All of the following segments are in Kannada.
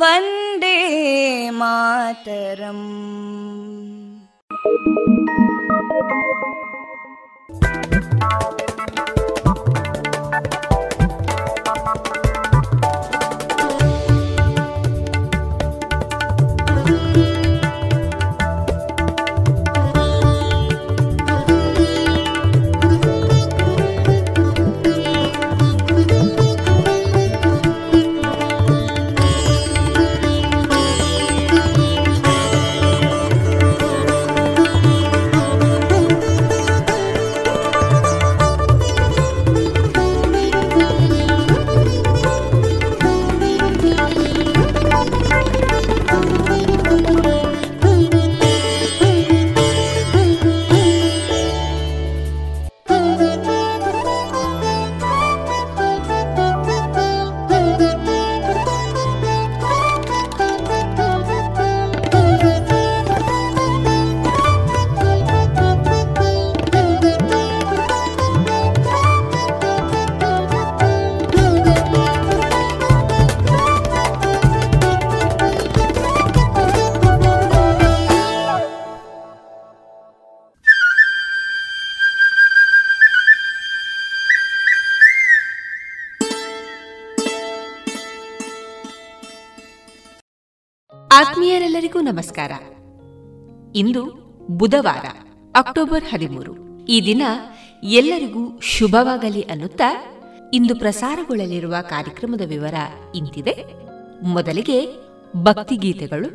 वन्दे मातरम् ನಮಸ್ಕಾರ. ಇಂದು ಬುಧವಾರ, ಅಕ್ಟೋಬರ್ ಹದಿಮೂರು. ಈ ದಿನ ಎಲ್ಲರಿಗೂ ಶುಭವಾಗಲಿ ಅನ್ನುತ್ತಾ ಇಂದು ಪ್ರಸಾರಗೊಳ್ಳಲಿರುವ ಕಾರ್ಯಕ್ರಮದ ವಿವರ ಇಂತಿದೆ. ಮೊದಲಿಗೆ ಭಕ್ತಿಗೀತೆಗಳು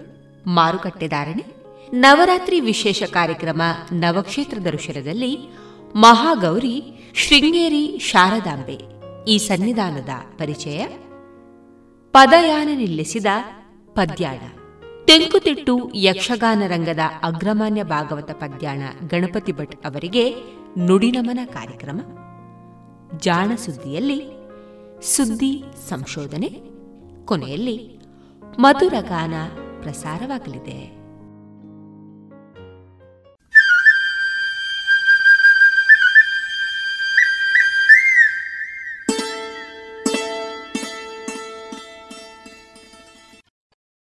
ಮಾರುಕಟ್ಟೆದಾರಣೆ ನವರಾತ್ರಿ ವಿಶೇಷ ಕಾರ್ಯಕ್ರಮ ನವಕ್ಷೇತ್ರ ದರ್ಶನದಲ್ಲಿ ಮಹಾಗೌರಿ ಶೃಂಗೇರಿ ಶಾರದಾಂಬೆ. ಈ ಸನ್ನಿಧಾನದ ಪರಿಚಯ ಪದಯಾನ ನಿಲ್ಲಿಸಿದ ಪದ್ಯಾಣ. ತೆಂಕುತಿಟ್ಟು ಯಕ್ಷಗಾನ ರಂಗದ ಅಗ್ರಮಾನ್ಯ ಭಾಗವತ ಪದ್ಯಾಣ ಗಣಪತಿ ಭಟ್ ಅವರಿಗೆ ನುಡಿನಮನ ಕಾರ್ಯಕ್ರಮ. ಜಾಣ ಸುದ್ದಿಯಲ್ಲಿ ಸುದ್ದಿ ಸಂಶೋಧನೆ. ಕೊನೆಯಲ್ಲಿ ಮಧುರಗಾನ ಪ್ರಸಾರವಾಗಲಿದೆ.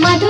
मधुरे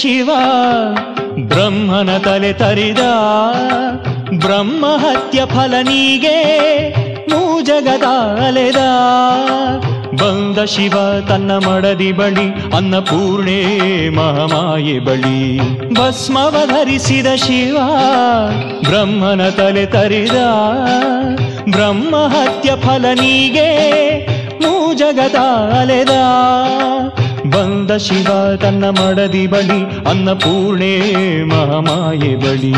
ಶಿವ, ಬ್ರಹ್ಮನ ತಲೆ ತರಿದ ಬ್ರಹ್ಮಹತ್ಯ ಫಲನಿಗೆ ಮೂ ಅಲೆದ ಬಂದ ಶಿವ ತನ್ನ ಮಡದಿ ಬಳಿ, ಅನ್ನಪೂರ್ಣೆ ಮಹಮಾಯೆ ಬಳಿ. ಭಸ್ಮವಧರಿಸಿದ ಶಿವ, ಬ್ರಹ್ಮನ ತಲೆ ತರಿದ ಬ್ರಹ್ಮಹತ್ಯ ಫಲನಿಗೆ ಮೂ ಅಲೆದ ಬಂದ ಶಿವ ತನ್ನ ಮಡದಿ ಬಳಿ ಅನ್ನಪೂರ್ಣೆ ಮಹಾಮಾಯೆ ಬಳಿ.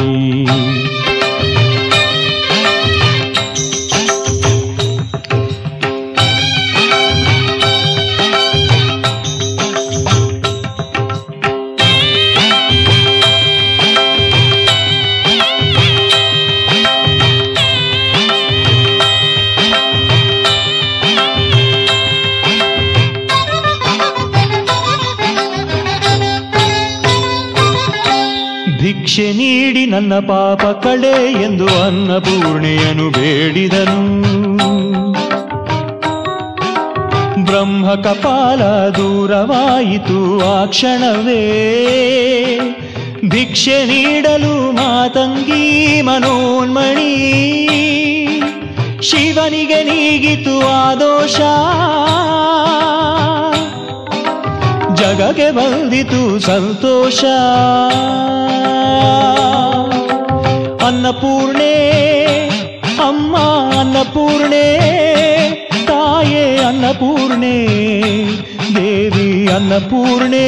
ನನ್ನ ಪಾಪ ಕಳೆ ಎಂದು ಅನ್ನಪೂರ್ಣೆಯನು ಬೇಡಿದನು. ಬ್ರಹ್ಮ ಕಪಾಲ ದೂರವಾಯಿತು ಆ ಕ್ಷಣವೇ. ಭಿಕ್ಷೆ ನೀಡಲು ಮಾತಂಗಿ ಮನೋನ್ಮಣಿ. ಶಿವನಿಗೆ ನೀಗಿತು ಆ ದೋಷ. ಜಗಕ್ಕೆ ಬಂದಿತು ಸಂತೋಷ ಅನ್ನಪೂರ್ಣೆ ಅಮ್ಮ ಅನ್ನಪೂರ್ಣೆ ತಾಯೇ ಅನ್ನಪೂರ್ಣೆ ದೇವಿ ಅನ್ನಪೂರ್ಣೆ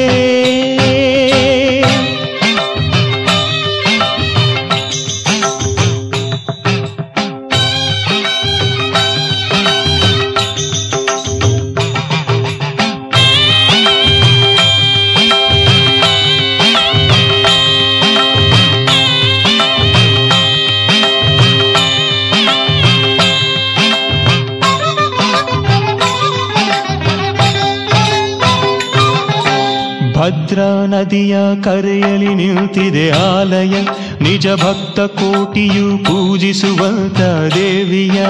ಭದ್ರಾ ನದಿಯ ಕರೆಯಲಿ ನಿಂತಿದೆ ಆಲಯ. ನಿಜ ಭಕ್ತ ಕೋಟಿಯು ಪೂಜಿಸುವಂತ ದೇವಿಯ.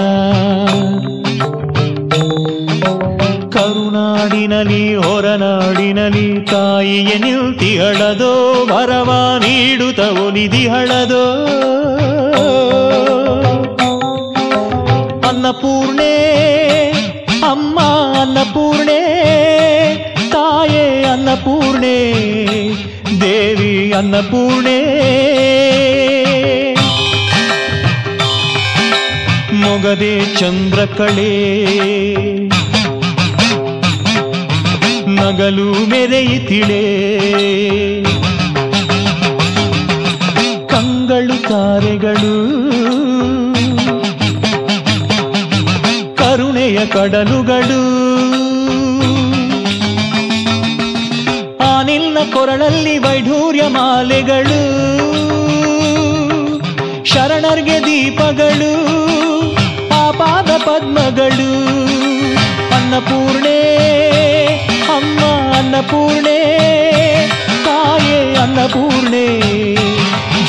ಕರುನಾಡಿನಲಿ ಹೊರನಾಡಿನಲಿ ತಾಯಿಯ ನಿಲ್ತಿಹಳದೋ ವರವ ನೀಡುತ್ತ ಒಲಿದಿಹಳದೋ ಅನ್ನಪೂರ್ಣೆ ಅನ್ನಪೂರ್ಣೆ. ಮೊಗದೆ ಚಂದ್ರಕಳೆ. ನಗಲು ಮೆರೆಯಿತಿಳೆ ಕಂಗಳು ತಾರೆಗಳು. ಕರುಣೆಯ ಕಡಲುಗಳು. ಆನಿಲ್ನ ಕೊರಳಲ್ಲಿ ವೈಢೂರ್ಯ ಮಾಲೆಗಳು, ಶರಣರ್ಗೆ ದೀಪಗಳು ಪಾಪಾದ ಪದ್ಮಗಳು. ಅನ್ನಪೂರ್ಣೆ, ಅಮ್ಮ ಅನ್ನಪೂರ್ಣೆ, ತಾಯೇ ಅನ್ನಪೂರ್ಣೆ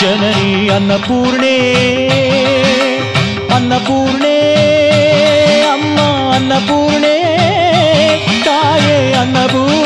ಜನನಿ ಅನ್ನಪೂರ್ಣೆ ಅನ್ನಪೂರ್ಣೆ, ಅಮ್ಮ ಅನ್ನಪೂರ್ಣೆ, ತಾಯೇ ಅನ್ನಪೂರ್ಣೆ.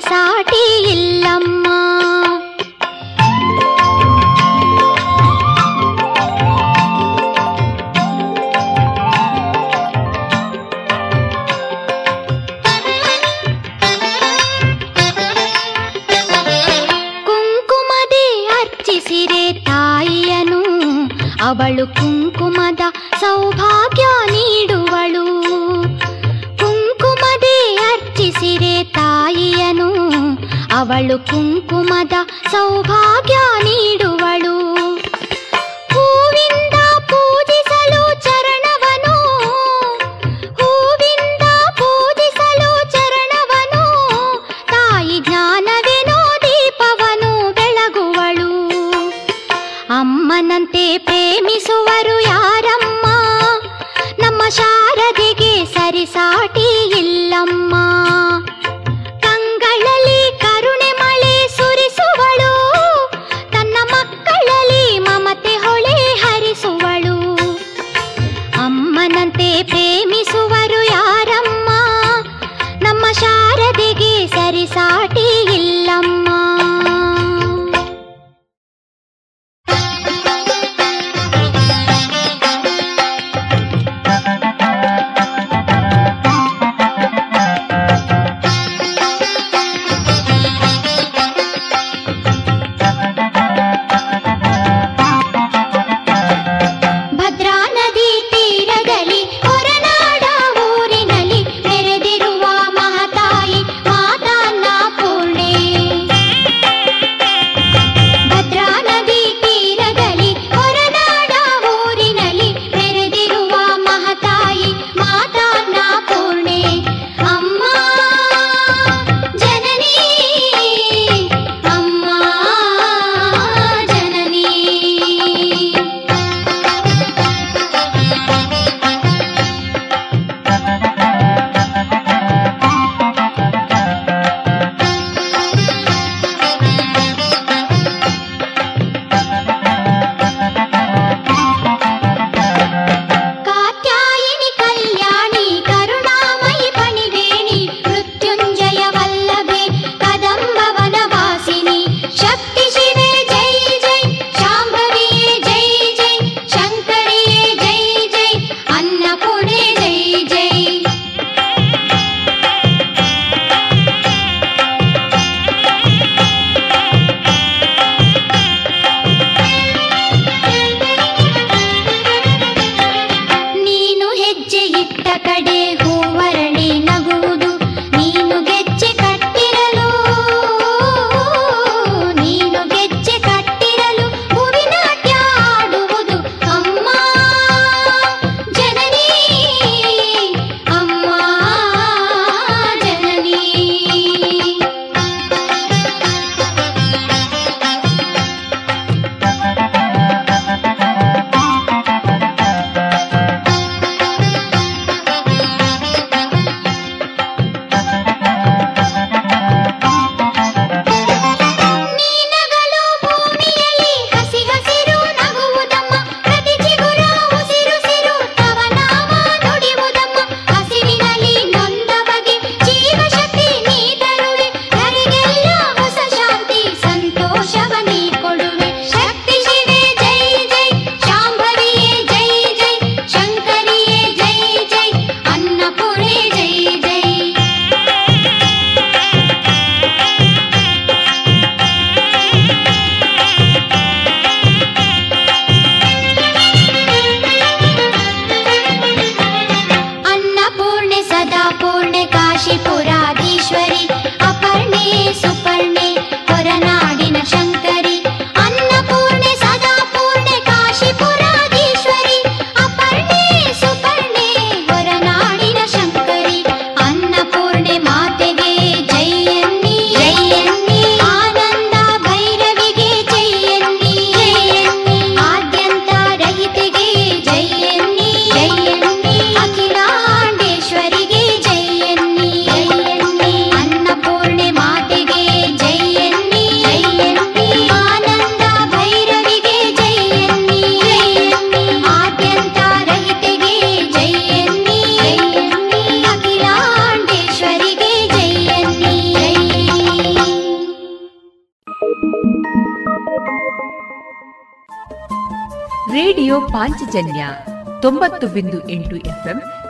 சாட்டி இல்லா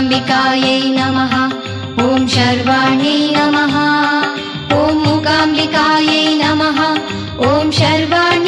मूकाम्बिकायै नमः। ॐ शै नमः। ॐ मूकाम्बिकायै नमः। ॐ सर्वाणि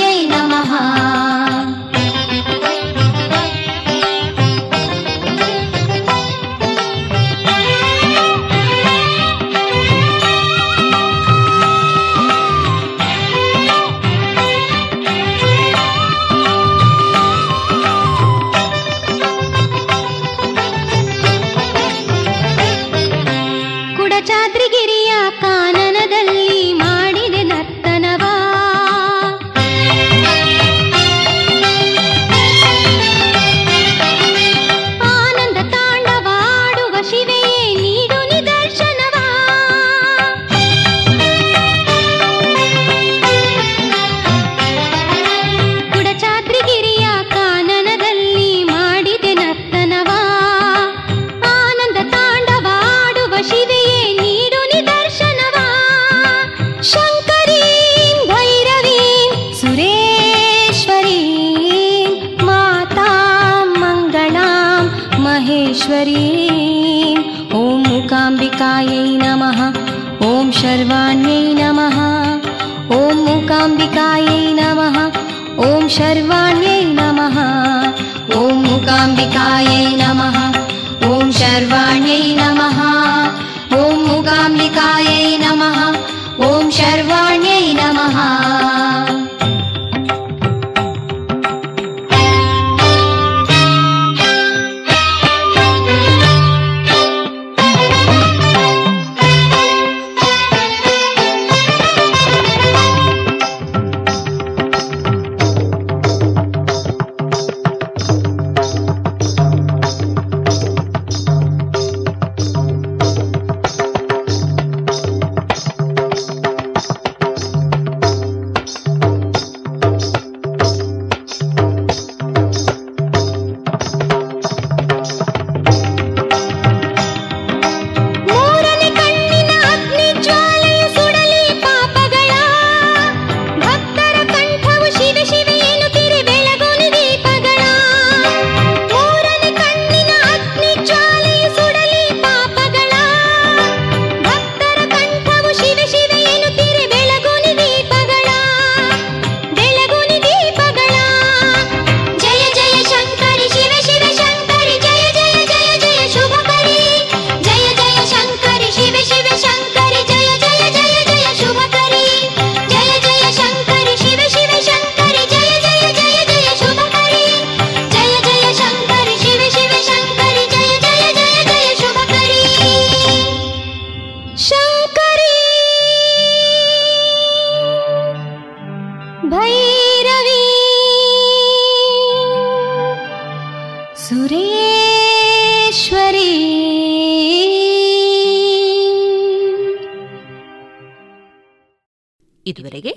ಇದುವರೆಗೆ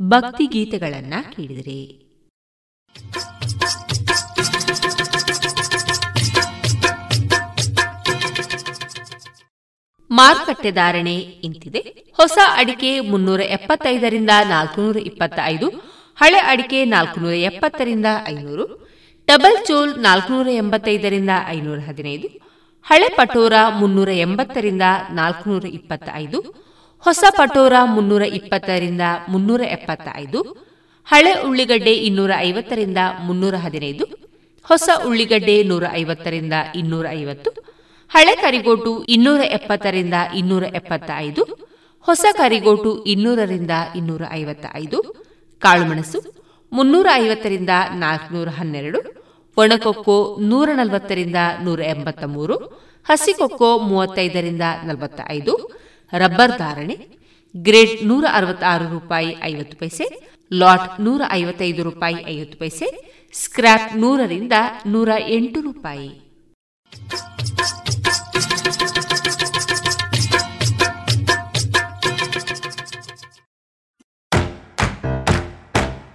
ಭಕ್ತಿ ಗೀತೆಗಳನ್ನ ಕೇಳಿದಿರಿ. ಮಾರುಕಟ್ಟೆ ಧಾರಣೆ ಇಂತಿದೆ. ಹೊಸ ಅಡಿಕೆ ಮುನ್ನೂರ ಎಪ್ಪತ್ತೈದರಿಂದ ನಾಲ್ಕುನೂರ ಇಪ್ಪತ್ತೈದು, ಹಳೆ ಅಡಿಕೆ ನಾಲ್ಕುನೂರ ಎಪ್ಪತ್ತರಿಂದ ಐನೂರು, ಡಬಲ್ ಚೋಲ್ ನಾಲ್ಕುನೂರ ಎಂಬತ್ತೈದರಿಂದ ಐನೂರ ಹದಿನೈದು, ಹಳೆ ಪಟೋರ ಮುನ್ನೂರ ಎಂಬತ್ತರಿಂದ ನಾಲ್ಕುನೂರ ಇಪ್ಪತ್ತೈದು ಹೊಸ ಪಟೋರ ಮುನ್ನೂರ ಇಪ್ಪತ್ತರಿಂದ ಮುನ್ನೂರ ಎಪ್ಪತ್ತ ಐದು ಹಳೆ ಉಳ್ಳಿಗಡ್ಡೆ ಇನ್ನೂರ ಐವತ್ತರಿಂದ ಮುನ್ನೂರ ಹದಿನೈದು, ಹೊಸ ಉಳ್ಳಿಗಡ್ಡೆ ನೂರ ಐವತ್ತರಿಂದ ಇನ್ನೂರ ಐವತ್ತು, ಹಳೆ ಕರಿಗೋಟು ಇನ್ನೂರ ಎಪ್ಪತ್ತರಿಂದ ಇನ್ನೂರ ಎಪ್ಪತ್ತ ಐದು ಹೊಸ ಕರಿಗೋಟು ಇನ್ನೂರರಿಂದ ಇನ್ನೂರ ಐವತ್ತ ಐದು ಕಾಳುಮೆಣಸು ಮುನ್ನೂರ ಐವತ್ತರಿಂದ ನಾಲ್ಕುನೂರ ಹನ್ನೆರಡು, ಒಣಕೊಕ್ಕೋ ನೂರ ನಲವತ್ತರಿಂದ ನೂರ ಎಂಬತ್ತ ಮೂರು ಹಸಿಕೊಕ್ಕೋ ಮೂವತ್ತೈದರಿಂದ ನಲವತ್ತ ಐದು ರಬ್ಬರ್ ಧಾರಣೆ, ಗ್ರೇಡ್ ನೂರ ಅರವತ್ತಾರು ರೂಪಾಯಿ ಐವತ್ತು ಪೈಸೆ, ಲಾಟ್ ನೂರ ಐವತ್ತೈದು ರೂಪಾಯಿ ಐವತ್ತು ಪೈಸೆ ಸ್ಕ್ರಾಪ್ ನೂರರಿಂದ ನೂರ ಎಂಟು ರೂಪಾಯಿ.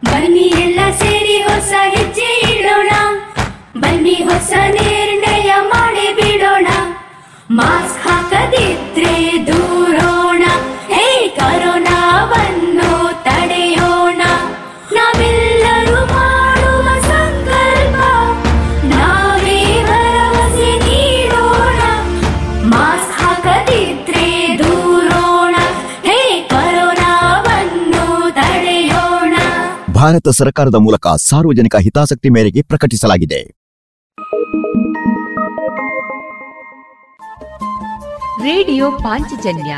ಬನ್ನಿ ಎಲ್ಲ ಸೇರಿ ಹೊಸ ಹೆಜ್ಜೆ ಇಡೋಣ. ಬನ್ನಿ ಹೊಸ ನಿರ್ಣಯ ಮಾಡಿ ಬಿಡೋಣ. ಮಾಸ್ಕ್ ಹಾಕದಿದ್ರೆ ದೂರೋಣ ಹೇ ಕರೋನಾವನ್ನು ತಡೆಯೋಣ. ನಾವೆಲ್ಲರೂ ಮಾಡುವ ಸಂಕಲ್ಪ ನಾವೇ ಭರವಸೆ ನೀಡೋಣ. ಮಾಸ್ಕ್ ಹಾಕದಿದ್ರೆ ದೂರೋಣ. ಹೇ ಕರೋನಾವನ್ನು ತಡೆಯೋಣ. ಭಾರತ ಸರ್ಕಾರದ ಮೂಲಕ ಸಾರ್ವಜನಿಕ ಹಿತಾಸಕ್ತಿ ಮೇರೆಗೆ ಪ್ರಕಟಿಸಲಾಗಿದೆ. ರೇಡಿಯೋ ಪಾಂಚಜನ್ಯ.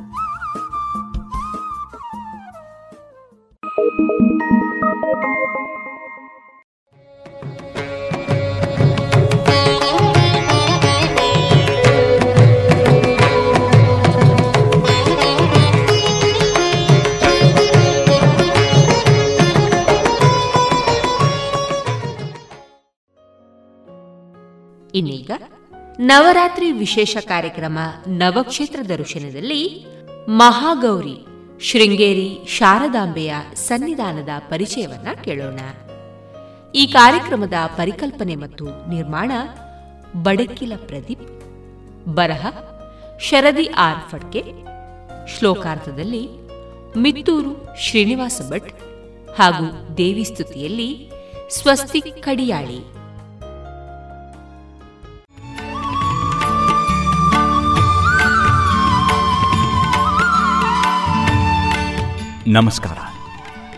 ಇನ್ನೀಗ ನವರಾತ್ರಿ ವಿಶೇಷ ಕಾರ್ಯಕ್ರಮ ನವಕ್ಷೇತ್ರ ದರ್ಶನದಲ್ಲಿ ಮಹಾಗೌರಿ ಶೃಂಗೇರಿ ಶಾರದಾಂಬೆಯ ಸನ್ನಿಧಾನದ ಪರಿಚಯವನ್ನ ಕೇಳೋಣ. ಈ ಕಾರ್ಯಕ್ರಮದ ಪರಿಕಲ್ಪನೆ ಮತ್ತು ನಿರ್ಮಾಣ ಬಡಕಿಲ ಪ್ರದೀಪ್, ಬರಹ ಶರದಿ ಆರ್ ಫಡ್ಕೆ ಶ್ಲೋಕಾರ್ಥದಲ್ಲಿ ಮಿತ್ತೂರು ಶ್ರೀನಿವಾಸ ಭಟ್ ಹಾಗೂ ದೇವಿ ಸ್ತುತಿಯಲ್ಲಿ ಸ್ವಸ್ತಿ ಕಡಿಯಾಳಿ. ನಮಸ್ಕಾರ.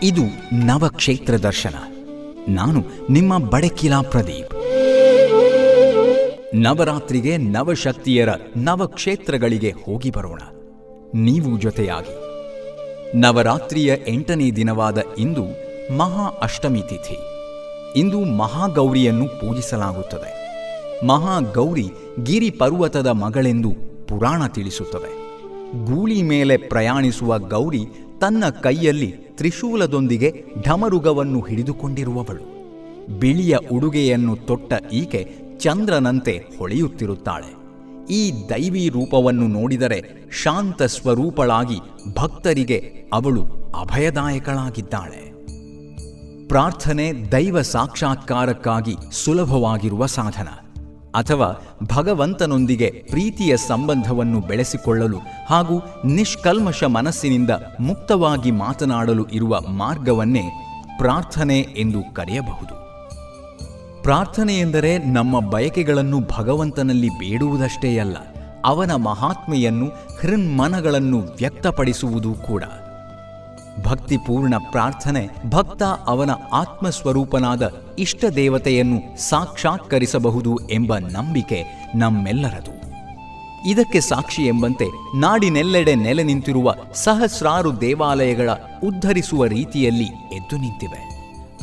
ಇದು ನವಕ್ಷೇತ್ರ ದರ್ಶನ. ನಾನು ನಿಮ್ಮ ಬಡಕಿಲಾ ಪ್ರದೀಪ್. ನವರಾತ್ರಿಗೆ ನವಶಕ್ತಿಯರ ನವಕ್ಷೇತ್ರಗಳಿಗೆ ಹೋಗಿ ಬರೋಣ. ನೀವು ಜೊತೆಯಾಗಿ. ನವರಾತ್ರಿಯ ಎಂಟನೇ ದಿನವಾದ ಇಂದು ಮಹಾ ಅಷ್ಟಮಿ ತಿಥಿ. ಇಂದು ಮಹಾಗೌರಿಯನ್ನು ಪೂಜಿಸಲಾಗುತ್ತದೆ. ಮಹಾಗೌರಿ ಗಿರಿ ಪರ್ವತದ ಮಗಳೆಂದು ಪುರಾಣ ತಿಳಿಸುತ್ತದೆ. ಗೂಳಿ ಮೇಲೆ ಪ್ರಯಾಣಿಸುವ ಗೌರಿ ತನ್ನ ಕೈಯಲ್ಲಿ ತ್ರಿಶೂಲದೊಂದಿಗೆ ಢಮರುಗವನ್ನು ಹಿಡಿದುಕೊಂಡಿರುವವಳು. ಬಿಳಿಯ ಉಡುಗೆಯನ್ನು ತೊಟ್ಟ ಈಕೆ ಚಂದ್ರನಂತೆ ಹೊಳೆಯುತ್ತಿರುತ್ತಾಳೆ. ಈ ದೈವಿ ರೂಪವನ್ನು ನೋಡಿದರೆ ಶಾಂತ ಸ್ವರೂಪಳಾಗಿ ಭಕ್ತರಿಗೆ ಅವಳು ಅಭಯದಾಯಕಳಾಗಿದ್ದಾಳೆ. ಪ್ರಾರ್ಥನೆ ದೈವ ಸಾಕ್ಷಾತ್ಕಾರಕ್ಕಾಗಿ ಸುಲಭವಾಗಿರುವ ಸಾಧನ. ಅಥವಾ ಭಗವಂತನೊಂದಿಗೆ ಪ್ರೀತಿಯ ಸಂಬಂಧವನ್ನು ಬೆಳೆಸಿಕೊಳ್ಳಲು ಹಾಗೂ ನಿಷ್ಕಲ್ಮಶ ಮನಸ್ಸಿನಿಂದ ಮುಕ್ತವಾಗಿ ಮಾತನಾಡಲು ಇರುವ ಮಾರ್ಗವನ್ನೇ ಪ್ರಾರ್ಥನೆ ಎಂದು ಕರೆಯಬಹುದು. ಪ್ರಾರ್ಥನೆ ಎಂದರೆ ನಮ್ಮ ಬಯಕೆಗಳನ್ನು ಭಗವಂತನಲ್ಲಿ ಬೇಡುವುದಷ್ಟೇ ಅಲ್ಲ, ಅವನ ಮಹಾತ್ಮೆಯನ್ನು ಹೃನ್ಮನಗಳನ್ನು ವ್ಯಕ್ತಪಡಿಸುವುದು ಕೂಡ. ಭಕ್ತಿಪೂರ್ಣ ಪ್ರಾರ್ಥನೆ ಭಕ್ತ ಅವನ ಆತ್ಮಸ್ವರೂಪನಾದ ಇಷ್ಟ ದೇವತೆಯನ್ನು ಸಾಕ್ಷಾತ್ಕರಿಸಬಹುದು ಎಂಬ ನಂಬಿಕೆ ನಮ್ಮೆಲ್ಲರದು. ಇದಕ್ಕೆ ಸಾಕ್ಷಿ ಎಂಬಂತೆ ನಾಡಿನೆಲ್ಲೆಡೆ ನೆಲೆ ನಿಂತಿರುವ ಸಹಸ್ರಾರು ದೇವಾಲಯಗಳ ಉದ್ಧರಿಸುವ ರೀತಿಯಲ್ಲಿ ಎದ್ದು ನಿಂತಿವೆ.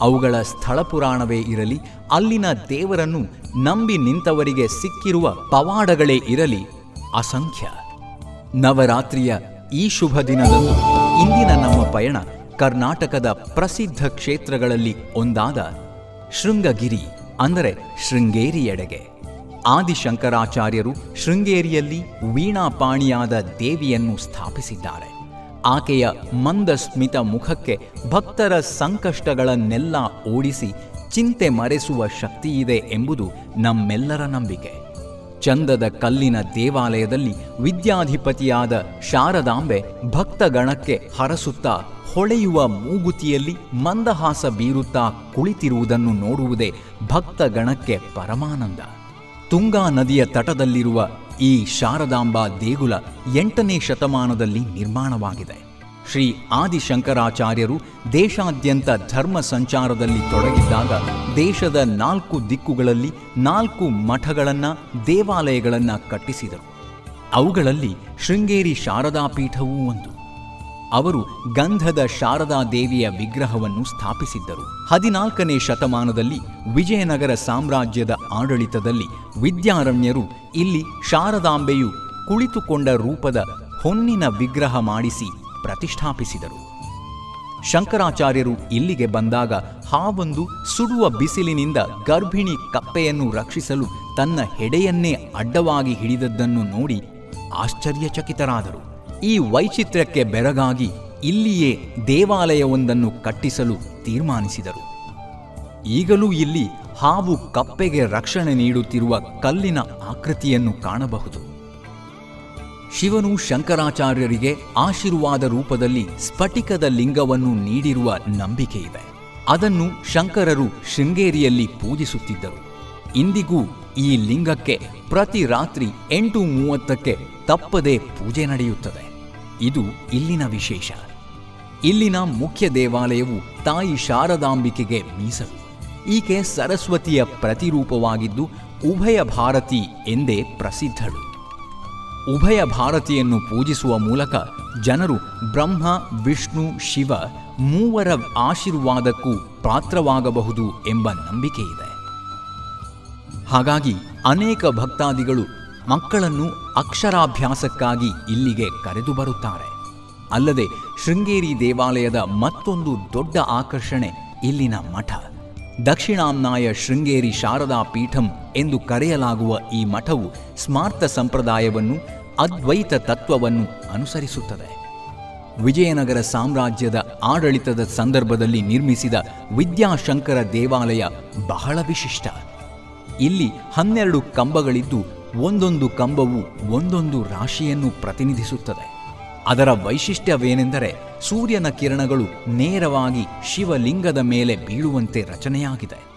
ಅವುಗಳ ಸ್ಥಳ ಪುರಾಣವೇ ಇರಲಿ, ಅಲ್ಲಿನ ದೇವರನ್ನು ನಂಬಿ ನಿಂತವರಿಗೆ ಸಿಕ್ಕಿರುವ ಪವಾಡಗಳೇ ಇರಲಿ, ಅಸಂಖ್ಯ. ನವರಾತ್ರಿಯ ಈ ಶುಭ ದಿನದಂದು ಇಂದಿನ ನಮ್ಮ ಪಯಣ ಕರ್ನಾಟಕದ ಪ್ರಸಿದ್ಧ ಕ್ಷೇತ್ರಗಳಲ್ಲಿ ಒಂದಾದ ಶೃಂಗಗಿರಿ, ಅಂದರೆ ಶೃಂಗೇರಿಯೆಡೆಗೆ. ಆದಿಶಂಕರಾಚಾರ್ಯರು ಶೃಂಗೇರಿಯಲ್ಲಿ ವೀಣಾಪಾಣಿಯಾದ ದೇವಿಯನ್ನು ಸ್ಥಾಪಿಸಿದ್ದಾರೆ. ಆಕೆಯ ಮಂದಸ್ಮಿತ ಮುಖಕ್ಕೆ ಭಕ್ತರ ಸಂಕಷ್ಟಗಳನ್ನೆಲ್ಲ ಓಡಿಸಿ ಚಿಂತೆ ಮರೆಸುವ ಶಕ್ತಿಯಿದೆ ಎಂಬುದು ನಮ್ಮೆಲ್ಲರ ನಂಬಿಕೆ. ಚಂದದ ಕಲ್ಲಿನ ದೇವಾಲಯದಲ್ಲಿ ವಿದ್ಯಾಧಿಪತಿಯಾದ ಶಾರದಾಂಬೆ ಭಕ್ತಗಣಕ್ಕೆ ಹರಸುತ್ತಾ ಹೊಳೆಯುವ ಮೂಗುತಿಯಲ್ಲಿ ಮಂದಹಾಸ ಬೀರುತ್ತಾ ಕುಳಿತಿರುವುದನ್ನು ನೋಡುವುದೇ ಭಕ್ತಗಣಕ್ಕೆ ಪರಮಾನಂದ. ತುಂಗಾ ನದಿಯ ತಟದಲ್ಲಿರುವ ಈ ಶಾರದಾಂಬಾ ದೇಗುಲ ಎಂಟನೇ ಶತಮಾನದಲ್ಲಿ ನಿರ್ಮಾಣವಾಗಿದೆ. ಶ್ರೀ ಆದಿಶಂಕರಾಚಾರ್ಯರು ದೇಶಾದ್ಯಂತ ಧರ್ಮ ಸಂಚಾರದಲ್ಲಿ ತೊಡಗಿದ್ದಾಗ ದೇಶದ ನಾಲ್ಕು ದಿಕ್ಕುಗಳಲ್ಲಿ ನಾಲ್ಕು ಮಠಗಳನ್ನು, ದೇವಾಲಯಗಳನ್ನು ಕಟ್ಟಿಸಿದರು. ಅವುಗಳಲ್ಲಿ ಶೃಂಗೇರಿ ಶಾರದಾ ಪೀಠವೂ ಒಂದು. ಅವರು ಗಂಧದ ಶಾರದಾ ದೇವಿಯ ವಿಗ್ರಹವನ್ನು ಸ್ಥಾಪಿಸಿದ್ದರು. ಹದಿನಾಲ್ಕನೇ ಶತಮಾನದಲ್ಲಿ ವಿಜಯನಗರ ಸಾಮ್ರಾಜ್ಯದ ಆಡಳಿತದಲ್ಲಿ ವಿದ್ಯಾರಣ್ಯರು ಇಲ್ಲಿ ಶಾರದಾಂಬೆಯು ಕುಳಿತುಕೊಂಡ ರೂಪದ ಹೊನ್ನಿನ ವಿಗ್ರಹ ಮಾಡಿಸಿ ಪ್ರತಿಷ್ಠಾಪಿಸಿದರು. ಶಂಕರಾಚಾರ್ಯರು ಇಲ್ಲಿಗೆ ಬಂದಾಗ ಹಾವೊಂದು ಸುಡುವ ಬಿಸಿಲಿನಿಂದ ಗರ್ಭಿಣಿ ಕಪ್ಪೆಯನ್ನು ರಕ್ಷಿಸಲು ತನ್ನ ಹೆಡೆಯನ್ನೇ ಅಡ್ಡವಾಗಿ ಹಿಡಿದದ್ದನ್ನು ನೋಡಿ ಆಶ್ಚರ್ಯಚಕಿತರಾದರು. ಈ ವೈಚಿತ್ರ್ಯಕ್ಕೆ ಬೆರಗಾಗಿ ಇಲ್ಲಿಯೇ ದೇವಾಲಯವೊಂದನ್ನು ಕಟ್ಟಿಸಲು ತೀರ್ಮಾನಿಸಿದರು. ಈಗಲೂ ಇಲ್ಲಿ ಹಾವು ಕಪ್ಪೆಗೆ ರಕ್ಷಣೆ ನೀಡುತ್ತಿರುವ ಕಲ್ಲಿನ ಆಕೃತಿಯನ್ನು ಕಾಣಬಹುದು. ಶಿವನು ಶಂಕರಾಚಾರ್ಯರಿಗೆ ಆಶೀರ್ವಾದ ರೂಪದಲ್ಲಿ ಸ್ಫಟಿಕದ ಲಿಂಗವನ್ನು ನೀಡಿರುವ ನಂಬಿಕೆಯಿದೆ. ಅದನ್ನು ಶಂಕರರು ಶೃಂಗೇರಿಯಲ್ಲಿ ಪೂಜಿಸುತ್ತಿದ್ದರು. ಇಂದಿಗೂ ಈ ಲಿಂಗಕ್ಕೆ ಪ್ರತಿ ರಾತ್ರಿ ಎಂಟು ಮೂವತ್ತಕ್ಕೆ ತಪ್ಪದೆ ಪೂಜೆ ನಡೆಯುತ್ತದೆ. ಇದು ಇಲ್ಲಿನ ವಿಶೇಷ. ಇಲ್ಲಿನ ಮುಖ್ಯ ದೇವಾಲಯವು ತಾಯಿ ಶಾರದಾಂಬಿಕೆಗೆ ಮೀಸಲು. ಈಕೆ ಸರಸ್ವತಿಯ ಪ್ರತಿರೂಪವಾಗಿದ್ದು ಉಭಯ ಭಾರತಿ ಎಂದೇ ಪ್ರಸಿದ್ಧಳು. ಉಭಯ ಭಾರತಿಯನ್ನು ಪೂಜಿಸುವ ಮೂಲಕ ಜನರು ಬ್ರಹ್ಮ, ವಿಷ್ಣು, ಶಿವ ಮೂವರ ಆಶೀರ್ವಾದಕ್ಕೂ ಪಾತ್ರವಾಗಬಹುದು ಎಂಬ ನಂಬಿಕೆ ಇದೆ ಹಾಗಾಗಿ ಅನೇಕ ಭಕ್ತಾದಿಗಳು ಮಕ್ಕಳನ್ನು ಅಕ್ಷರಾಭ್ಯಾಸಕ್ಕಾಗಿ ಇಲ್ಲಿಗೆ ಕರೆದು ಬರುತ್ತಾರೆ. ಅಲ್ಲದೆ ಶೃಂಗೇರಿ ದೇವಾಲಯದ ಮತ್ತೊಂದು ದೊಡ್ಡ ಆಕರ್ಷಣೆ ಇಲ್ಲಿನ ಮಠ. ದಕ್ಷಿಣಾಮ್ನಾಯ ಶೃಂಗೇರಿ ಶಾರದಾ ಪೀಠಂ ಎಂದು ಕರೆಯಲಾಗುವ ಈ ಮಠವು ಸ್ಮಾರ್ಥ ಸಂಪ್ರದಾಯವನ್ನು, ಅದ್ವೈತ ತತ್ವವನ್ನು ಅನುಸರಿಸುತ್ತದೆ. ವಿಜಯನಗರ ಸಾಮ್ರಾಜ್ಯದ ಆಡಳಿತದ ಸಂದರ್ಭದಲ್ಲಿ ನಿರ್ಮಿಸಿದ ವಿದ್ಯಾಶಂಕರ ದೇವಾಲಯ ಬಹಳ ವಿಶಿಷ್ಟ. ಇಲ್ಲಿ ಹನ್ನೆರಡು ಕಂಬಗಳಿದ್ದು, ಒಂದೊಂದು ಕಂಬವು ಒಂದೊಂದು ರಾಶಿಯನ್ನು ಪ್ರತಿನಿಧಿಸುತ್ತದೆ. ಅದರ ವೈಶಿಷ್ಟ್ಯವೇನೆಂದರೆ ಸೂರ್ಯನ ಕಿರಣಗಳು ನೇರವಾಗಿ ಶಿವಲಿಂಗದ ಮೇಲೆ ಬೀಳುವಂತೆ ರಚನೆಯಾಗಿದೆ.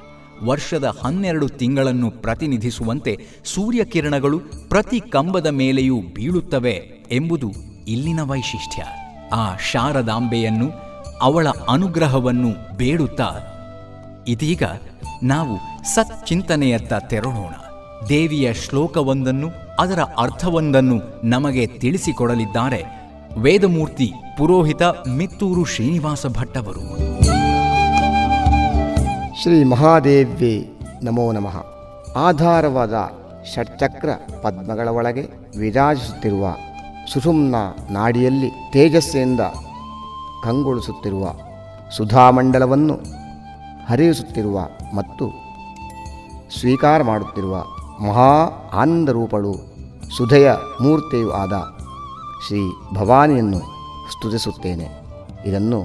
ವರ್ಷದ ಹನ್ನೆರಡು ತಿಂಗಳನ್ನು ಪ್ರತಿನಿಧಿಸುವಂತೆ ಸೂರ್ಯಕಿರಣಗಳು ಪ್ರತಿ ಕಂಬದ ಮೇಲೆಯೂ ಬೀಳುತ್ತವೆ ಎಂಬುದು ಇಲ್ಲಿನ ವೈಶಿಷ್ಟ್ಯ. ಆ ಶಾರದಾಂಬೆಯನ್ನು ಅವಳ ಅನುಗ್ರಹವನ್ನು ಬೇಡುತ್ತಾ ಇದೀಗ ನಾವು ಸಚ್ಚಿಂತನೆಯತ್ತ ತೆರಳೋಣ. ದೇವಿಯ ಶ್ಲೋಕವೊಂದನ್ನು ಅದರ ಅರ್ಥವೊಂದನ್ನು ನಮಗೆ ತಿಳಿಸಿಕೊಡಲಿದ್ದಾರೆ ವೇದಮೂರ್ತಿ ಪುರೋಹಿತ ಮಿತ್ತೂರು ಶ್ರೀನಿವಾಸ ಭಟ್ಟವರು. ಶ್ರೀ ಮಹಾದೇವ್ಯ ನಮೋ ನಮಃ. ಆಧಾರವಾದ ಷಟ್ಚಕ್ರ ಪದ್ಮಗಳ ಒಳಗೆ ವಿರಾಜಿಸುತ್ತಿರುವ ಸುಷುಮ್ನ ನಾಡಿಯಲ್ಲಿ ತೇಜಸ್ಸಿನಿಂದ ಕಂಗೊಳಿಸುತ್ತಿರುವ ಸುಧಾಮಂಡಲವನ್ನು ಹರಿಯಿಸುತ್ತಿರುವ ಮತ್ತು ಸ್ವೀಕಾರ ಮಾಡುತ್ತಿರುವ ಮಹಾ ಆನಂದ ರೂಪಳು ಸುಧೆಯ ಮೂರ್ತಿಯೂ ಆದ ಶ್ರೀ ಭವಾನಿಯನ್ನು ಸ್ತುತಿಸುತ್ತೇನೆ. ಇದನ್ನು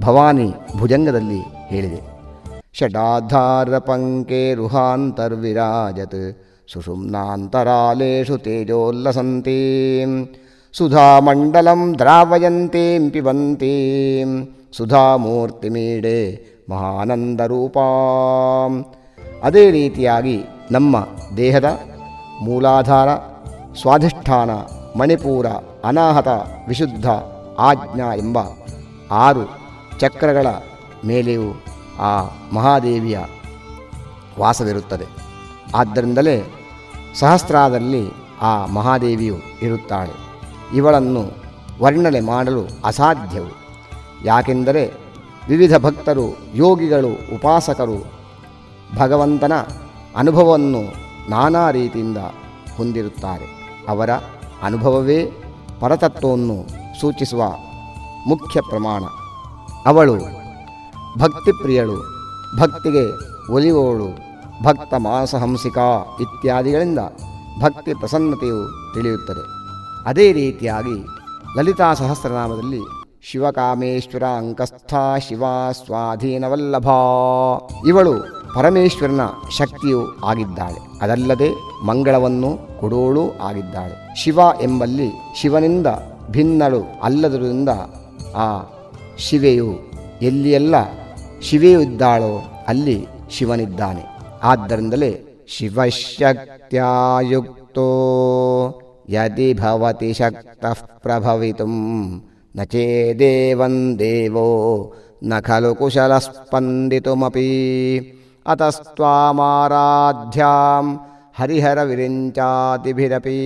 ಭವಾನಿ ಭುಜಂಗದಲ್ಲಿ ಹೇಳಿದೆ. ಷಡಾಧಾರಪಂಕೇರುಹಾಂತರ್ವಿರಾಜತ್ ಸುಷುಮ್ನಾಂತರಾಲೇಷು ತೇಜೋಲ್ಲಸಂತೀಂ ಸುಧಾಮಂಡಲಂ ದ್ರಾವಯಂತೀಂ ಪಿಬಂತೀಂ ಸುಧಾಮೂರ್ತಿಮೀಡೆ ಮಹಾನಂದರೂಪಾಂ ಅದೇ ರೀತಿಯಾಗಿ ನಮ್ಮ ದೇಹದ ಮೂಲಾಧಾರ, ಸ್ವಾಧಿಷ್ಠಾನ, ಮಣಿಪೂರ, ಅನಾಹತ, ವಿಶುದ್ಧ, ಆಜ್ಞಾ ಎಂಬ ಆರು ಚಕ್ರಗಳ ಮೇಲೆಯೂ ಆ ಮಹಾದೇವಿಯ ವಾಸವಿರುತ್ತದೆ. ಆದ್ದರಿಂದಲೇ ಸಹಸ್ರಾದಲ್ಲಿ ಆ ಮಹಾದೇವಿಯು ಇರುತ್ತಾಳೆ. ಇವಳನ್ನು ವರ್ಣನೆ ಮಾಡಲು ಅಸಾಧ್ಯವು. ಯಾಕೆಂದರೆ ವಿವಿಧ ಭಕ್ತರು, ಯೋಗಿಗಳು, ಉಪಾಸಕರು ಭಗವಂತನ ಅನುಭವವನ್ನು ನಾನಾ ರೀತಿಯಿಂದ ಹೊಂದಿರುತ್ತಾರೆ. ಅವರ ಅನುಭವವೇ ಪರತತ್ವವನ್ನು ಸೂಚಿಸುವ ಮುಖ್ಯ ಪ್ರಮಾಣ. ಅವಳು ಭಕ್ತಿಪ್ರಿಯಳು ಭಕ್ತಿಗೆ ಒಲಿವೋಳು, ಭಕ್ತ ಮಾಸಹಂಸಿಕಾ ಇತ್ಯಾದಿಗಳಿಂದ ಭಕ್ತಿ ಪ್ರಸನ್ನತೆಯು ತಿಳಿಯುತ್ತದೆ. ಅದೇ ರೀತಿಯಾಗಿ ಲಲಿತಾ ಸಹಸ್ರನಾಮದಲ್ಲಿ ಶಿವಕಾಮೇಶ್ವರ ಅಂಕಸ್ಥ ಶಿವ ಸ್ವಾಧೀನವಲ್ಲಭ ಇವಳು ಪರಮೇಶ್ವರನ ಶಕ್ತಿಯು ಆಗಿದ್ದಾಳೆ. ಅದಲ್ಲದೆ ಮಂಗಳವನ್ನು ಕೊಡೋಳು ಆಗಿದ್ದಾಳೆ. ಶಿವ ಎಂಬಲ್ಲಿ ಶಿವನಿಂದ ಭಿನ್ನಳು ಅಲ್ಲದರಿಂದ ಆ ಶಿವೆಯು ಎಲ್ಲಿಯೆಲ್ಲ ಶಿವೆಯು ಇದ್ದಾಳೋ ಅಲ್ಲಿ ಶಿವನಿದ್ದಾನೆ. ಆದ್ದರಿಂದಲೇ ಶಿವಶಕ್ತ್ಯಾಯುಕ್ತೋ ಯದಿ ಭವತಿ ಶಕ್ತಃ ಪ್ರಭವಿತು ನ ಚೇದೇವಂ ದೇವೋ ನ ಖಲು ಕುಶಲ ಸ್ಪಂದಿತುಮಪಿ ಅತಸ್ತ್ವಾಮಾರಾಧ್ಯಾಂ ಹರಿಹರ ವಿರಿಂಚಾತಿಭಿರಪಿ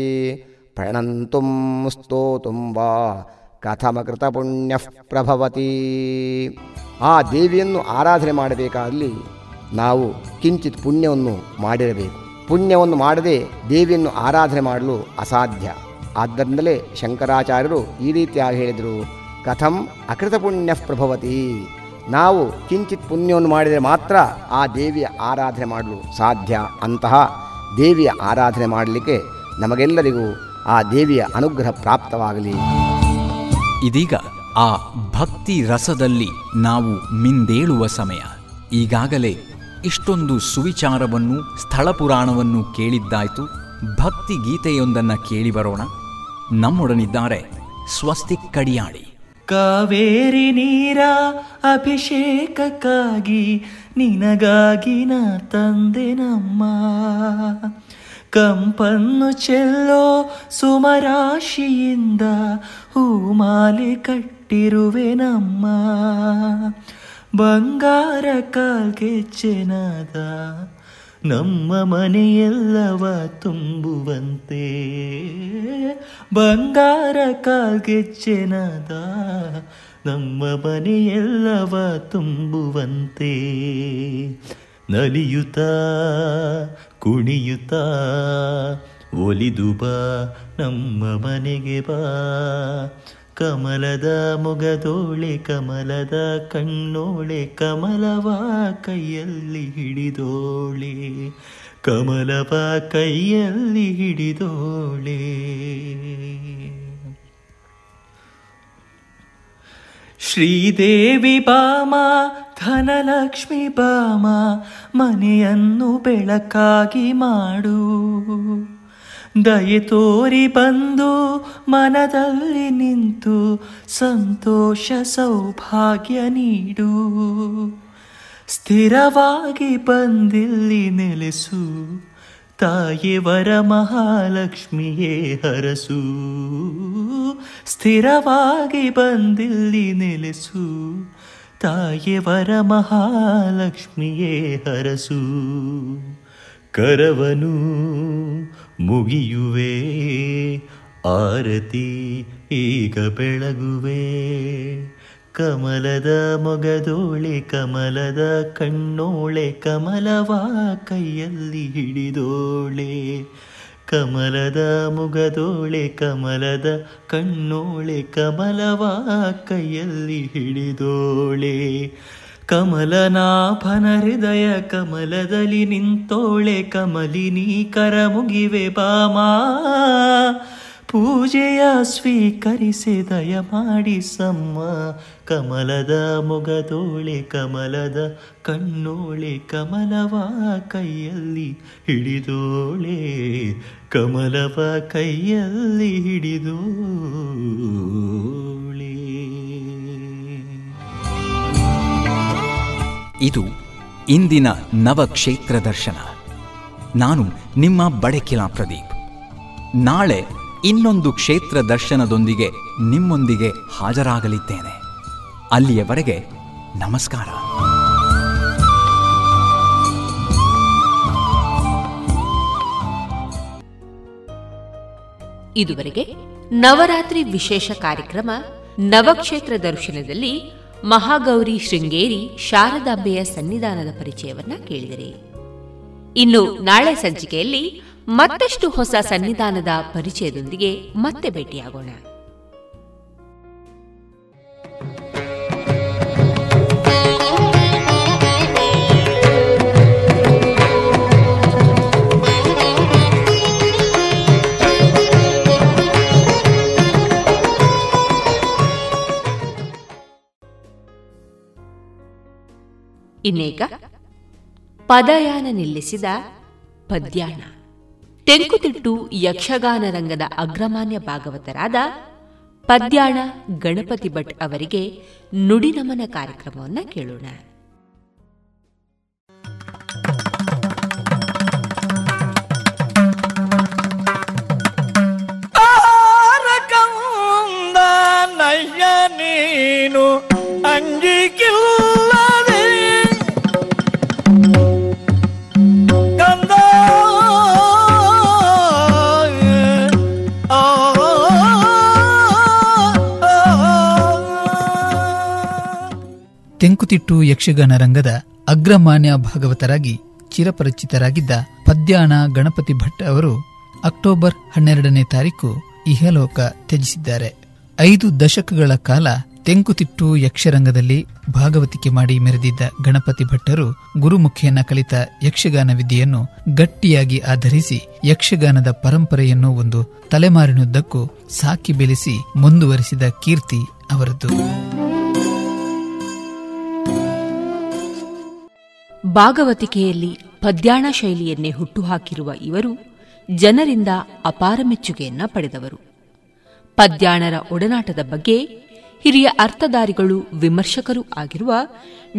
ಪ್ರಣಂತುಂ ಸ್ತೋತುಂ ವಾ ಕಥಮಕೃತ ಪುಣ್ಯ ಪ್ರಭವತಿ. ಆ ದೇವಿಯನ್ನು ಆರಾಧನೆ ಮಾಡಬೇಕಾದಲ್ಲಿ ನಾವು ಕಿಂಚಿತ್ ಪುಣ್ಯವನ್ನು ಮಾಡಿರಬೇಕು. ಪುಣ್ಯವನ್ನು ಮಾಡದೆ ದೇವಿಯನ್ನು ಆರಾಧನೆ ಮಾಡಲು ಅಸಾಧ್ಯ. ಆದ್ದರಿಂದಲೇ ಶಂಕರಾಚಾರ್ಯರು ಈ ರೀತಿಯಾಗಿ ಹೇಳಿದರು. ಕಥಂ ಅಕೃತ ಪುಣ್ಯ ಪ್ರಭವತಿ. ನಾವು ಕಿಂಚಿತ್ ಪುಣ್ಯವನ್ನು ಮಾಡಿದರೆ ಮಾತ್ರ ಆ ದೇವಿಯ ಆರಾಧನೆ ಮಾಡಲು ಸಾಧ್ಯ. ಅಂತಹ ದೇವಿಯ ಆರಾಧನೆ ಮಾಡಲಿಕ್ಕೆ ನಮಗೆಲ್ಲರಿಗೂ ಆ ದೇವಿಯ ಅನುಗ್ರಹ ಪ್ರಾಪ್ತವಾಗಲಿ. ಇದೀಗ ಆ ಭಕ್ತಿ ರಸದಲ್ಲಿ ನಾವು ಮಿಂದೇಳುವ ಸಮಯ. ಈಗಾಗಲೇ ಇಷ್ಟೊಂದು ಸುವಿಚಾರವನ್ನು ಸ್ಥಳ ಪುರಾಣವನ್ನು ಕೇಳಿದ್ದಾಯಿತು. ಭಕ್ತಿ ಗೀತೆಯೊಂದನ್ನು ಕೇಳಿ ಬರೋಣ ನಮ್ಮೊಡನಿದ್ದಾರೆ ಸ್ವಸ್ತಿ ಕಡಿಯಾಳಿ. ಕಾವೇರಿ ನೀರ ಅಭಿಷೇಕಕ್ಕಾಗಿ ನಿನಗಾಗಿ ನಾ ತಂದೆ ನಮ್ಮ. ಕಂಪನ್ನು ಚೆಲ್ಲೋ ಸುಮರಾಶಿಯಿಂದ ಹೂಮಾಲೆ ಕಟ್ಟಿರುವೆ ನಮ್ಮ. ಬಂಗಾರ ಕಾಲ್ಗೆಚ್ಚೆನಾದ ನಮ್ಮ ಮನೆಯೆಲ್ಲವ ತುಂಬುವಂತೆ. ಬಂಗಾರ ಕಾಲ್ಗೆಚ್ಚೆನಾದ ನಮ್ಮ ಮನೆಯೆಲ್ಲವ ತುಂಬುವಂತೆ. ನಲಿಯುತ್ತ ಕುಣಿಯುತ್ತ? ಒಲಿದು ಬಾ, ನಮ್ಮ ಮನೆಗೆ ಬಾ. ಕಮಲದ ಮೊಗದೋಳೆ ಕಮಲದ ಕಣ್ಣೋಳೆ, ಕಮಲವ ಕೈಯಲ್ಲಿ ಹಿಡಿದೋಳೆ. ಕಮಲವ ಕೈಯಲ್ಲಿ ಹಿಡಿದೋಳೆ. ಶ್ರೀದೇವಿ ಬಾಮ ಧನಲಕ್ಷ್ಮಿ ಬಾಮ, ಮನೆಯನ್ನು ಬೆಳಕಾಗಿ ಮಾಡು. ದಯೆ ತೋರಿ ಬಂದು ಮನದಲ್ಲಿ ನಿಂತು ಸಂತೋಷ ಸೌಭಾಗ್ಯ ನೀಡು. ಸ್ಥಿರವಾಗಿ ಬಂದಿಲ್ಲಿ ನೆಲೆಸು ತಾಯಿವರ ಮಹಾಲಕ್ಷ್ಮಿಯೇ ಹರಸು. ಸ್ಥಿರವಾಗಿ ಬಂದಿಲ್ಲಿ ನೆಲೆಸು ತಾಯಿವರ ಮಹಾಲಕ್ಷ್ಮಿಯೇ ಹರಸು. ಕರವನು ಮುಗಿಯುವೆ, ಆರತಿ ಈಗ ಬೆಳಗುವೆ. ಕಮಲದ ಮೊಗದೋಳೆ ಕಮಲದ ಕಣ್ಣೋಳೆ ಕಮಲವ ಕೈಯಲ್ಲಿ ಹಿಡಿದೋಳೆ. ಕಮಲದ ಮುಗದೋಳೆ, ಕಮಲದ ಕಣ್ಣೋಳೆ, ಕಮಲವ ಕೈಯಲ್ಲಿ ಹಿಡಿದೋಳೆ. ಕಮಲನಾಭನ ಹೃದಯ ಕಮಲದಲ್ಲಿ ನಿಂತೋಳೆ ಕಮಲಿನಿ ಕರ ಮುಗಿವೆ ಬಾಮಾ ಪೂಜೆಯ ಸ್ವೀಕರಿಸಿ ದಯ ಮಾಡಿ ಸಮ್ಮ ಕಮಲದ ಮೊಗದೋಳೆ ಕಮಲದ ಕಣ್ಣೋಳೆ, ಕಮಲವ ಕೈಯಲ್ಲಿ ಹಿಡಿದೋಳೆ, ಕಮಲವ ಕೈಯಲ್ಲಿ ಹಿಡಿದೋಳೆ. ಇದು ಇಂದಿನ ನವಕ್ಷೇತ್ರ ದರ್ಶನ. ನಾನು ನಿಮ್ಮ ಬಡಕಿಲಾ ಪ್ರದೀಪ್. ನಾಳೆ ಇನ್ನೊಂದು ಕ್ಷೇತ್ರ ದರ್ಶನದೊಂದಿಗೆ ನಿಮ್ಮೊಂದಿಗೆ ಹಾಜರಾಗಲಿದ್ದೇನೆ. ಅಲ್ಲಿಯವರೆಗೆ ನಮಸ್ಕಾರ. ಇದುವರೆಗೆ ನವರಾತ್ರಿ ವಿಶೇಷ ಕಾರ್ಯಕ್ರಮ ನವಕ್ಷೇತ್ರ ದರ್ಶನದಲ್ಲಿ ಮಹಾಗೌರಿ ಶೃಂಗೇರಿ ಶಾರದಾಂಬೆಯ ಸನ್ನಿಧಾನದ ಪರಿಚಯವನ್ನ ಕೇಳಿದರೆ. ಇನ್ನು ನಾಳೆ ಸಂಚಿಕೆಯಲ್ಲಿ ಮತ್ತಷ್ಟು ಹೊಸ ಸನ್ನಿಧಾನದ ಪರಿಚಯದೊಂದಿಗೆ ಮತ್ತೆ ಭೇಟಿಯಾಗೋಣ. ಇನ್ನೇಗ ಪದಯಾನ ನಿಲ್ಲಿಸಿದ ಪದ್ಯಾಣ ತೆಂಕುತಿಟ್ಟು ಯಕ್ಷಗಾನ ರಂಗದ ಅಗ್ರಮಾನ್ಯ ಭಾಗವತರಾದ ಪದ್ಯಾಣ ಗಣಪತಿ ಭಟ್ ಅವರಿಗೆ ನುಡಿ ನಮನ ಕಾರ್ಯಕ್ರಮವನ್ನು ಕೇಳೋಣ. ನೀನು ತೆಂಕುತಿಟ್ಟು ಯಕ್ಷಗಾನ ರಂಗದ ಅಗ್ರಮಾನ್ಯ ಭಾಗವತರಾಗಿ ಚಿರಪರಿಚಿತರಾಗಿದ್ದ ಪದ್ಯಾಣ ಗಣಪತಿ ಭಟ್ ಅವರು ಅಕ್ಟೋಬರ್ ಹನ್ನೆರಡನೇ ತಾರೀಕು ಇಹಲೋಕ ತ್ಯಜಿಸಿದ್ದಾರೆ. ಐದು ದಶಕಗಳ ಕಾಲ ತೆಂಕುತಿಟ್ಟು ಯಕ್ಷರಂಗದಲ್ಲಿ ಭಾಗವತಿಕೆ ಮಾಡಿ ಮೆರೆದಿದ್ದ ಗಣಪತಿ ಭಟ್ಟರು ಗುರುಮುಖಿಯನ್ನ ಕಲಿತ ಯಕ್ಷಗಾನ ವಿದ್ಯೆಯನ್ನು ಗಟ್ಟಿಯಾಗಿ ಆಧರಿಸಿ ಯಕ್ಷಗಾನದ ಪರಂಪರೆಯನ್ನು ಒಂದು ತಲೆಮಾರಿನುದ್ದಕ್ಕೂ ಸಾಕಿ ಬೆಳೆಸಿ ಮುಂದುವರಿಸಿದ ಕೀರ್ತಿ ಅವರದ್ದು. ಭಾಗವತಿಕೆಯಲ್ಲಿ ಪದ್ಯಾಣ ಶೈಲಿಯನ್ನೇ ಹುಟ್ಟುಹಾಕಿರುವ ಇವರು ಜನರಿಂದ ಅಪಾರ ಮೆಚ್ಚುಗೆಯನ್ನ ಪಡೆದವರು. ಪದ್ಯಾಣರ ಒಡನಾಟದ ಬಗ್ಗೆ ಹಿರಿಯ ಅರ್ಥಧಾರಿಗಳು ವಿಮರ್ಶಕರೂ ಆಗಿರುವ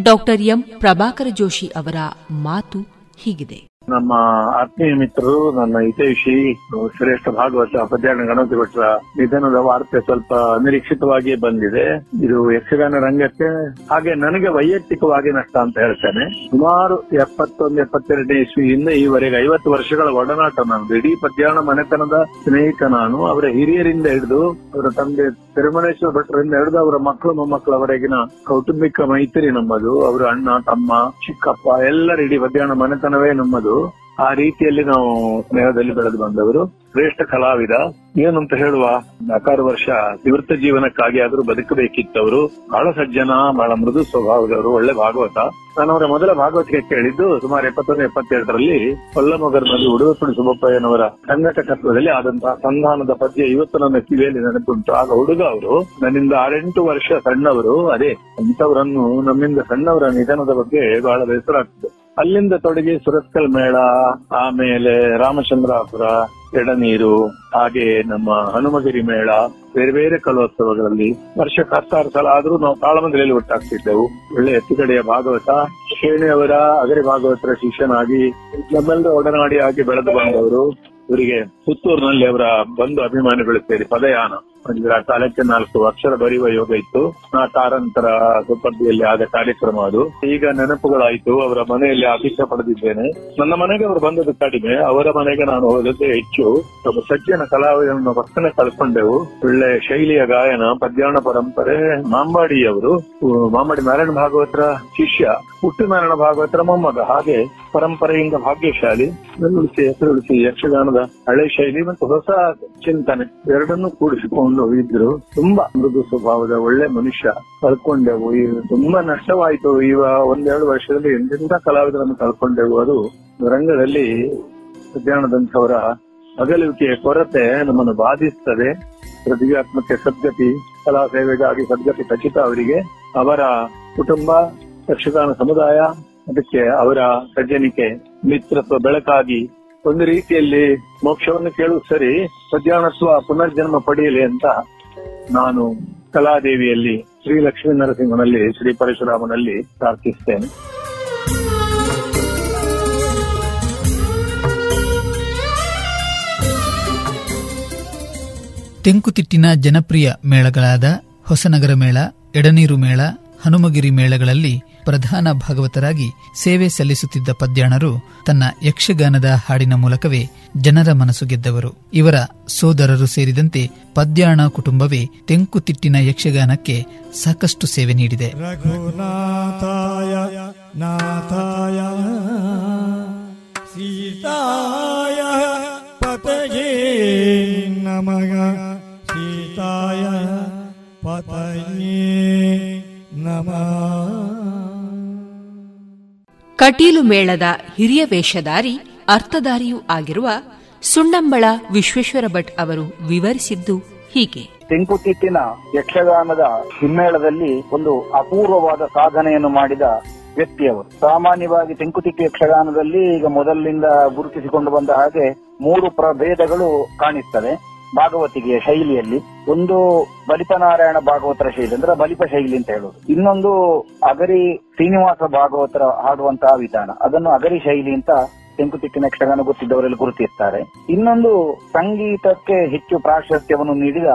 ಡಾಕ್ಟರ್ ಎಂ. ಪ್ರಭಾಕರ ಜೋಶಿ ಅವರ ಮಾತು ಹೀಗಿದೆ. ನಮ್ಮ ಆತ್ಮೀಯ ಮಿತ್ರರು, ನನ್ನ ಹಿತೈಷಿ ಶ್ರೇಷ್ಠ ಭಾಗವತ ಪದ್ಯಾಣ ಗಣಪತಿ ಭಟ್ರ ನಿಧನದ ವಾರ್ತೆ ಸ್ವಲ್ಪ ಅನಿರೀಕ್ಷಿತವಾಗಿ ಬಂದಿದೆ. ಇದು ಯಕ್ಷಗಾನ ರಂಗಕ್ಕೆ ಹಾಗೆ ನನಗೆ ವೈಯಕ್ತಿಕವಾಗಿ ನಷ್ಟ ಅಂತ ಹೇಳ್ತೇನೆ. ಸುಮಾರು ಎಪ್ಪತ್ತೊಂದು, ಎಪ್ಪತ್ತೆರಡನೇ ಇಸ್ವಿಯಿಂದ ಈವರೆಗೆ ಐವತ್ತು ವರ್ಷಗಳ ಒಡನಾಟ ನಾನು ಇಡೀ ಪದ್ಯಾಣ ಮನೆತನದ ಸ್ನೇಹಿತ ನಾನು. ಅವರ ಹಿರಿಯರಿಂದ ಹಿಡಿದು ಅವರ ತಂದೆ ತಿರುಮಲೇಶ್ವರ ಭಟ್ರಿಂದ ಹಿಡಿದು ಅವರ ಮಕ್ಕಳು, ಮೊಮ್ಮಕ್ಕಳವರೆಗಿನ ಕೌಟುಂಬಿಕ ಮೈತ್ರಿ ನಮ್ಮದು. ಅವರ ಅಣ್ಣ, ತಮ್ಮ, ಚಿಕ್ಕಪ್ಪ ಎಲ್ಲರ ಇಡೀ ಮನೆತನವೇ ನಮ್ಮದು. ಆ ರೀತಿಯಲ್ಲಿ ನಾವು ಸ್ನೇಹದಲ್ಲಿ ಬೆಳೆದು ಬಂದವರು. ಶ್ರೇಷ್ಠ ಕಲಾವಿದ. ಏನಂತ ಹೇಳುವ? ನಾಲ್ಕಾರು ವರ್ಷ ನಿವೃತ್ತ ಜೀವನಕ್ಕಾಗಿ ಆದರೂ ಬದುಕಬೇಕಿತ್ತವರು. ಬಹಳ ಸಜ್ಜನ, ಬಹಳ ಮೃದು ಸ್ವಭಾವದವರು, ಒಳ್ಳೆ ಭಾಗವತ. ನಾನು ಅವರ ಮೊದಲ ಭಾಗವತಿಗೆ ಕೇಳಿದ್ದು ಸುಮಾರು ಎಪ್ಪತ್ತೊಂದು ಎಪ್ಪತ್ತೆರಡರಲ್ಲಿ ಕೊಲ್ಲಮೊಗರ್ನಲ್ಲಿ ಉಡುಗಪುಡಿ ಸುಬ್ಬಪ್ಪಯ್ಯನವರ ಸಂಘಟಕತ್ವದಲ್ಲಿ ಆದಂತಹ ಸಂಧಾನದ ಪದ್ಯ ಇವತ್ತು ನನ್ನ ಕಿವಿಯಲ್ಲಿ ನೆನಪುಂಟು. ಆಗ ಹುಡುಗ ಅವರು ನನ್ನಿಂದ ಆರೆಂಟು ವರ್ಷ ಸಣ್ಣವರು. ಅದೇ ಅಂತವರನ್ನು ನಮ್ಮಿಂದ ಸಣ್ಣವರ ನಿಧನದ ಬಗ್ಗೆ ಬಹಳ ಬೇಸರ ಆಗ್ತದೆ. ಅಲ್ಲಿಂದ ತೊಡಗಿ ಸುರತ್ಕಲ್ ಮೇಳ, ಆಮೇಲೆ ರಾಮಚಂದ್ರಾಪುರ, ಎಡನೀರು, ಹಾಗೆ ನಮ್ಮ ಹನುಮಗಿರಿ ಮೇಳ, ಬೇರೆ ಬೇರೆ ಕಲೋತ್ಸವಗಳಲ್ಲಿ ವರ್ಷಕ್ಕೆ ಹತ್ತಾರು ಸಲ ಆದ್ರೂ ನಾವು ತಾಳಮಂದಿರಲ್ಲಿ ಒಟ್ಟಾಗ್ತಿದ್ದೆವು ಒಳ್ಳೆ ಎತ್ತುಗಡೆಯ ಭಾಗವತ. ಶೇಣಿಯವರ ಅಗರಿ ಭಾಗವತರ ಶಿಷ್ಯನಾಗಿ ನಮ್ಮೆಲ್ಲರ ಒಡನಾಡಿ ಆಗಿ ಬೆಳೆದು ಬಂದವರು. ಇವರಿಗೆ ಪುತ್ತೂರಿನಲ್ಲಿ ಅವರ ಬಂಧು ಅಭಿಮಾನಿಗಳು ಸೇರಿ ಪದಯಾನ. ಕಾಲಕ್ಕೆ ನಾಲ್ಕು ಅಕ್ಷರ ಬರೆಯುವ ಯೋಗ ಇತ್ತು. ಆ ಕಾರಂತರ ಸುಪರ್ದಿಯಲ್ಲಿ ಆದ ಕಾರ್ಯಕ್ರಮ ಅದು. ಈಗ ನೆನಪುಗಳಾಯ್ತು. ಅವರ ಮನೆಯಲ್ಲಿ ಆತಿಥ್ಯ ಪಡೆದಿದ್ದೇನೆ. ನನ್ನ ಮನೆಗೆ ಅವರು ಬಂದದ್ದು ಕಡಿಮೆ. ಅವರ ಮನೆಗೆ ನಾನು ಹೋದದ್ದೇ ಹೆಚ್ಚು. ಒಬ್ಬ ಸಜ್ಜನ ಕಲಾವಿದರನ್ನು ಪಕ್ಕನೆ ಕಳ್ಕೊಂಡೆವು ಒಳ್ಳೆ ಶೈಲಿಯ ಗಾಯನ ಪದ್ಯಾಣ ಪರಂಪರೆ ಮಾಂಬಾಡಿಯವರು ಮಾಂಬಾಡಿ ನಾರಾಯಣ ಭಾಗವತರ ಶಿಷ್ಯ, ಹುಟ್ಟು ನಾರಾಯಣ ಭಾಗವತರ ಮೊಮ್ಮಗ. ಹಾಗೆ ಪರಂಪರೆಯಿಂದ ಭಾಗ್ಯಶಾಲಿ. ಹೆಸರುಳಿಸಿ, ಯಕ್ಷಗಾನದ ಹಳೆ ಶೈಲಿ ಮತ್ತು ಹೊಸ ಚಿಂತನೆ ಎರಡನ್ನೂ ಕೂಡಿಸಿಕೊಂಡು ಇದ್ರು ತುಂಬಾ ಮೃದು ಸ್ವಭಾವದ ಒಳ್ಳೆ ಮನುಷ್ಯ ಕಳ್ಕೊಂಡೆವು. ಈ ತುಂಬಾ ನಷ್ಟವಾಯಿತು. ಈಗ ಒಂದೆರಡು ವರ್ಷದಲ್ಲಿ ಎಂತೆಂತ ಕಲಾವಿದರನ್ನು ಕಳ್ಕೊಂಡೆವು. ಅದು ರಂಗದಲ್ಲಿ ಸದ್ಯಾನದಂಥವರ ಅಗಲುವಿಕೆಯ ಕೊರತೆ ನಮ್ಮನ್ನು ಬಾಧಿಸ್ತದೆ. ಪ್ರತಿಭಾತ್ಮಕ ಸದ್ಗತಿ, ಕಲಾ ಸೇವೆಗಾಗಿ ಸದ್ಗತಿ ಖಚಿತ ಅವರಿಗೆ. ಅವರ ಕುಟುಂಬ, ಯಕ್ಷಗಾನ ಸಮುದಾಯ, ಅದಕ್ಕೆ ಅವರ ಸಜ್ಜನಿಕೆ, ಮಿತ್ರತ್ವ, ಬೆಳಕಾಗಿ ಒಂದು ರೀತಿಯಲ್ಲಿ ಮೋಕ್ಷವನ್ನು ಕೇಳುವುದು ಸರಿ ಸದ್ಯಾಣತ್ವ ಪುನರ್ಜನ್ಮ ಪಡೆಯಲಿ ಅಂತ ನಾನು ಕಲಾದೇವಿಯಲ್ಲಿ ಶ್ರೀ ಲಕ್ಷ್ಮೀ ನರಸಿಂಹನಲ್ಲಿ, ಶ್ರೀ ಪರಶುರಾಮನಲ್ಲಿ ಪ್ರಾರ್ಥಿಸ್ತೇನೆ ತೆಂಕುತಿಟ್ಟಿನ ಜನಪ್ರಿಯ ಮೇಳಗಳಾದ ಹೊಸನಗರ ಮೇಳ, ಎಡನೀರು ಮೇಳ, ಹನುಮಗಿರಿ ಮೇಳಗಳಲ್ಲಿ ಪ್ರಧಾನ ಭಾಗವತರಾಗಿ ಸೇವೆ ಸಲ್ಲಿಸುತ್ತಿದ್ದ ಪದ್ಯಾಣರು ತನ್ನ ಯಕ್ಷಗಾನದ ಹಾಡಿನ ಮೂಲಕವೇ ಜನರ ಮನಸ್ಸು ಗೆದ್ದವರು. ಇವರ ಸೋದರರು ಸೇರಿದಂತೆ ಪದ್ಯಾಣ ಕುಟುಂಬವೇ ತೆಂಕುತಿಟ್ಟಿನ ಯಕ್ಷಗಾನಕ್ಕೆ ಸಾಕಷ್ಟು ಸೇವೆ ನೀಡಿದೆ. ಸೀತಾಯ, ಪತಯೇ ನಮಃ. ಕಟೀಲು ಮೇಳದ ಹಿರಿಯ ವೇಷಧಾರಿ, ಅರ್ಥಧಾರಿಯೂ ಆಗಿರುವ ಸುಣ್ಣಂಬಳ ವಿಶ್ವೇಶ್ವರ ಭಟ್ ಅವರು ವಿವರಿಸಿದ್ದು ಹೀಗೆ. ತೆಂಕುತಿಟ್ಟಿನ ಯಕ್ಷಗಾನದ ಹಿಮ್ಮೇಳದಲ್ಲಿ ಒಂದು ಅಪೂರ್ವವಾದ ಸಾಧನೆಯನ್ನು ಮಾಡಿದ ವ್ಯಕ್ತಿಯವರು. ಸಾಮಾನ್ಯವಾಗಿ ತೆಂಕುತಿಟ್ಟು ಯಕ್ಷಗಾನದಲ್ಲಿ ಈಗ ಮೊದಲಿನಿಂದ ಗುರುತಿಸಿಕೊಂಡು ಬಂದ ಹಾಗೆ ಮೂರು ಪ್ರಭೇದಗಳು ಕಾಣಿಸ್ತವೆ. ಭಾಗವತಿಗೆಯ ಶೈಲಿಯಲ್ಲಿ ಒಂದು ಬಲಿಪನಾರಾಯಣ ಭಾಗವತರ ಶೈಲಿ ಅಂದ್ರೆ ಬಲಿಪ ಶೈಲಿ ಅಂತ ಹೇಳೋದು. ಇನ್ನೊಂದು ಅಗರಿ ಶ್ರೀನಿವಾಸ ಭಾಗವತರ ಹಾಡುವಂತಹ ವಿಧಾನ. ಅದನ್ನು ಅಗರಿ ಶೈಲಿ ಅಂತ ತೆಂಕುತಿಟ್ಟಿನ ಯಕ್ಷಗಾನ ಗೊತ್ತಿದ್ದವರಲ್ಲಿ ಗುರುತಿಸುತ್ತಾರೆ ಇನ್ನೊಂದು ಸಂಗೀತಕ್ಕೆ ಹೆಚ್ಚು ಪ್ರಾಶಸ್ತ್ಯವನ್ನು ನೀಡಿದ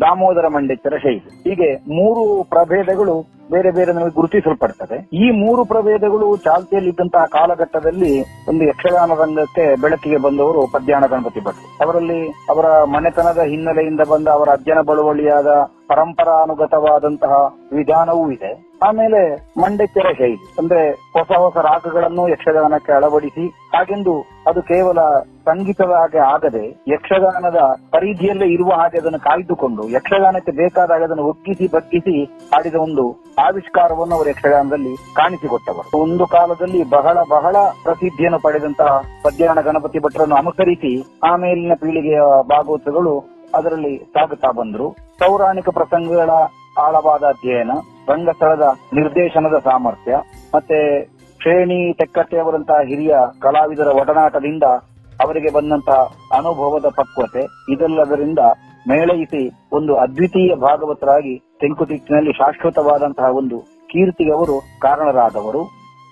ದಾಮೋದರ ಮಂಡೇಶ್ವರ ಶೈಲಿ. ಹೀಗೆ ಮೂರು ಪ್ರಭೇದಗಳು ಬೇರೆ ಬೇರೆ ನಮಗೆ ಗುರುತಿಸಲ್ಪಡ್ತದೆ. ಈ ಮೂರು ಪ್ರಭೇದಗಳು ಚಾಲ್ತಿಯಲ್ಲಿದ್ದಂತಹ ಕಾಲಘಟ್ಟದಲ್ಲಿ ಒಂದು ಯಕ್ಷಗಾನ ರಂಗಕ್ಕೆ ಬೆಳಕಿಗೆ ಬಂದವರು ಪದ್ಯಾನ ಗಣಪತಿ ಭಟ್ರು ಅವರಲ್ಲಿ ಅವರ ಮನೆತನದ ಹಿನ್ನೆಲೆಯಿಂದ ಬಂದ ಅವರ ಅಜ್ಜನ ಬಳುವಳಿಯಾದ ಪರಂಪರಾನುಗತವಾದಂತಹ ವಿಧಾನವೂ ಇದೆ. ಆಮೇಲೆ ಮಂಡೆಚ್ಚರ ಶೈಲಿ, ಅಂದ್ರೆ ಹೊಸ ಹೊಸ ರಾಗಗಳನ್ನು ಯಕ್ಷಗಾನಕ್ಕೆ ಅಳವಡಿಸಿ, ಹಾಗೆಂದು ಅದು ಕೇವಲ ಸಂಗೀತದ ಹಾಗೆ ಆಗದೆ ಯಕ್ಷಗಾನದ ಪರಿಧಿಯಲ್ಲೇ ಇರುವ ಹಾಗೆ ಅದನ್ನು ಕಾಯ್ದುಕೊಂಡು, ಯಕ್ಷಗಾನಕ್ಕೆ ಬೇಕಾದಾಗ ಅದನ್ನು ಒಗ್ಗಿಸಿ ಬಗ್ಗಿಸಿ ಆಡಿದ ಒಂದು ಆವಿಷ್ಕಾರವನ್ನು ಅವರು ಯಕ್ಷಗಾನದಲ್ಲಿ ಕಾಣಿಸಿಕೊಟ್ಟವರು. ಒಂದು ಕಾಲದಲ್ಲಿ ಬಹಳ ಬಹಳ ಪ್ರಸಿದ್ಧಿಯನ್ನು ಪಡೆದಂತಹ ಪದ್ಯಾಣ ಗಣಪತಿ ಭಟ್ರನ್ನು ಅನುಸರಿಸಿ ಆಮೇಲಿನ ಪೀಳಿಗೆಯ ಭಾಗವತಗಳು ಅದರಲ್ಲಿ ಸಾಗುತ್ತಾ ಬಂದ್ರು. ಪೌರಾಣಿಕ ಪ್ರಸಂಗಗಳ ಆಳವಾದ ಅಧ್ಯಯನ, ರಂಗಸ್ಥಳದ ನಿರ್ದೇಶನದ ಸಾಮರ್ಥ್ಯ, ಮತ್ತೆ ಶ್ರೇಣಿ ತೆಕ್ಕಟ್ಟೆಯವರಂತಹ ಹಿರಿಯ ಕಲಾವಿದರ ಒಡನಾಟದಿಂದ ಅವರಿಗೆ ಬಂದಂತಹ ಅನುಭವದ ಪಕ್ವತೆ, ಇದೆಲ್ಲದರಿಂದ ಮೇಳೈಸಿ ಒಂದು ಅದ್ವಿತೀಯ ಭಾಗವತರಾಗಿ ತೆಂಕುತಿಟ್ಟಿನಲ್ಲಿ ಶಾಶ್ವತವಾದಂತಹ ಒಂದು ಕೀರ್ತಿಗೆ ಅವರು ಕಾರಣರಾದವರು.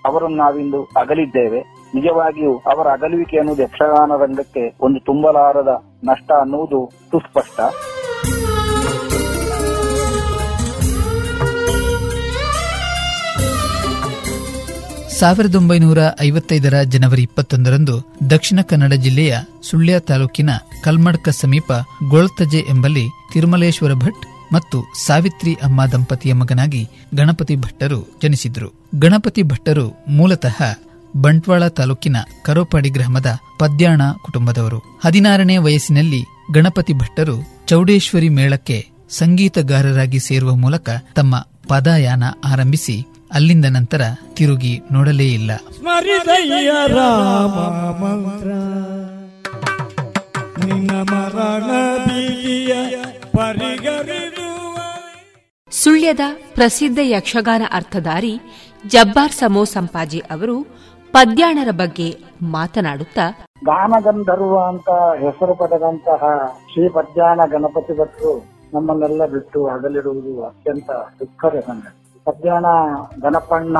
ಅವರನ್ನು ನಾವಿಂದು ಅಗಲಿದ್ದೇವೆ. ನಿಜವಾಗಿಯೂ ಅವರ ಅಗಲುವಿಕೆ ಅನ್ನುವುದು ಯಕ್ಷಗಾನ ರಂಗಕ್ಕೆ ಒಂದು ತುಂಬಲಾರದ ನಷ್ಟ ಅನ್ನುವುದು ಸುಸ್ಪಷ್ಟ. ಸಾವಿರದ ಒಂಬೈನೂರ ಐವತ್ತೈದರ ಜನವರಿ ಇಪ್ಪತ್ತೊಂದರಂದು ದಕ್ಷಿಣ ಕನ್ನಡ ಜಿಲ್ಲೆಯ ಸುಳ್ಯ ತಾಲೂಕಿನ ಕಲ್ಮಡ್ಕ ಸಮೀಪ ಗೊಳ್ತಜೆ ಎಂಬಲ್ಲಿ ತಿರುಮಲೇಶ್ವರ ಭಟ್ ಮತ್ತು ಸಾವಿತ್ರಿ ಅಮ್ಮ ದಂಪತಿಯ ಮಗನಾಗಿ ಗಣಪತಿ ಭಟ್ಟರು ಜನಿಸಿದ್ರು. ಗಣಪತಿ ಭಟ್ಟರು ಮೂಲತಃ ಬಂಟ್ವಾಳ ತಾಲೂಕಿನ ಕರೋಪಾಡಿ ಗ್ರಾಮದ ಪದ್ಯಾಣ ಕುಟುಂಬದವರು. ಹದಿನಾರನೇ ವಯಸ್ಸಿನಲ್ಲಿ ಗಣಪತಿ ಭಟ್ಟರು ಚೌಡೇಶ್ವರಿ ಮೇಳಕ್ಕೆ ಸಂಗೀತಗಾರರಾಗಿ ಸೇರುವ ಮೂಲಕ ತಮ್ಮ ಪದಯಾನ ಆರಂಭಿಸಿ ಅಲ್ಲಿಂದ ನಂತರ ತಿರುಗಿ ನೋಡಲೇ ಇಲ್ಲ. ಸ್ಮರಿದಯ್ಯ ರಾಮ ಮಂತ್ರ. ನಿನ್ನ ಮರಣ ಬೀದಿಯ ಪರಿಗರಿದು ಸುಳ್ಯದ ಪ್ರಸಿದ್ಧ ಯಕ್ಷಗಾನ ಅರ್ಥಧಾರಿ ಜಬ್ಬಾರ್ ಸಮೋ ಸಂಪಾಜಿ ಅವರು ಪದ್ಯಾಣರ ಬಗ್ಗೆ ಮಾತನಾಡುತ್ತಾ ಗಾನಗಂಧರ್ವ ಅಂತ ಹೆಸರು ಪಡೆದಂತಹ ಶ್ರೀ ಪದ್ಯಾಣ ಗಣಪತಿ ಭಟ್ರು ನಮ್ಮನ್ನೆಲ್ಲ ಬಿಟ್ಟು ಅಗಲಿರುವುದು ಅತ್ಯಂತ ದುಃಖದ ಸಂಗತಿ. ಪದ್ಯಾಣ ಗಣಪಣ್ಣ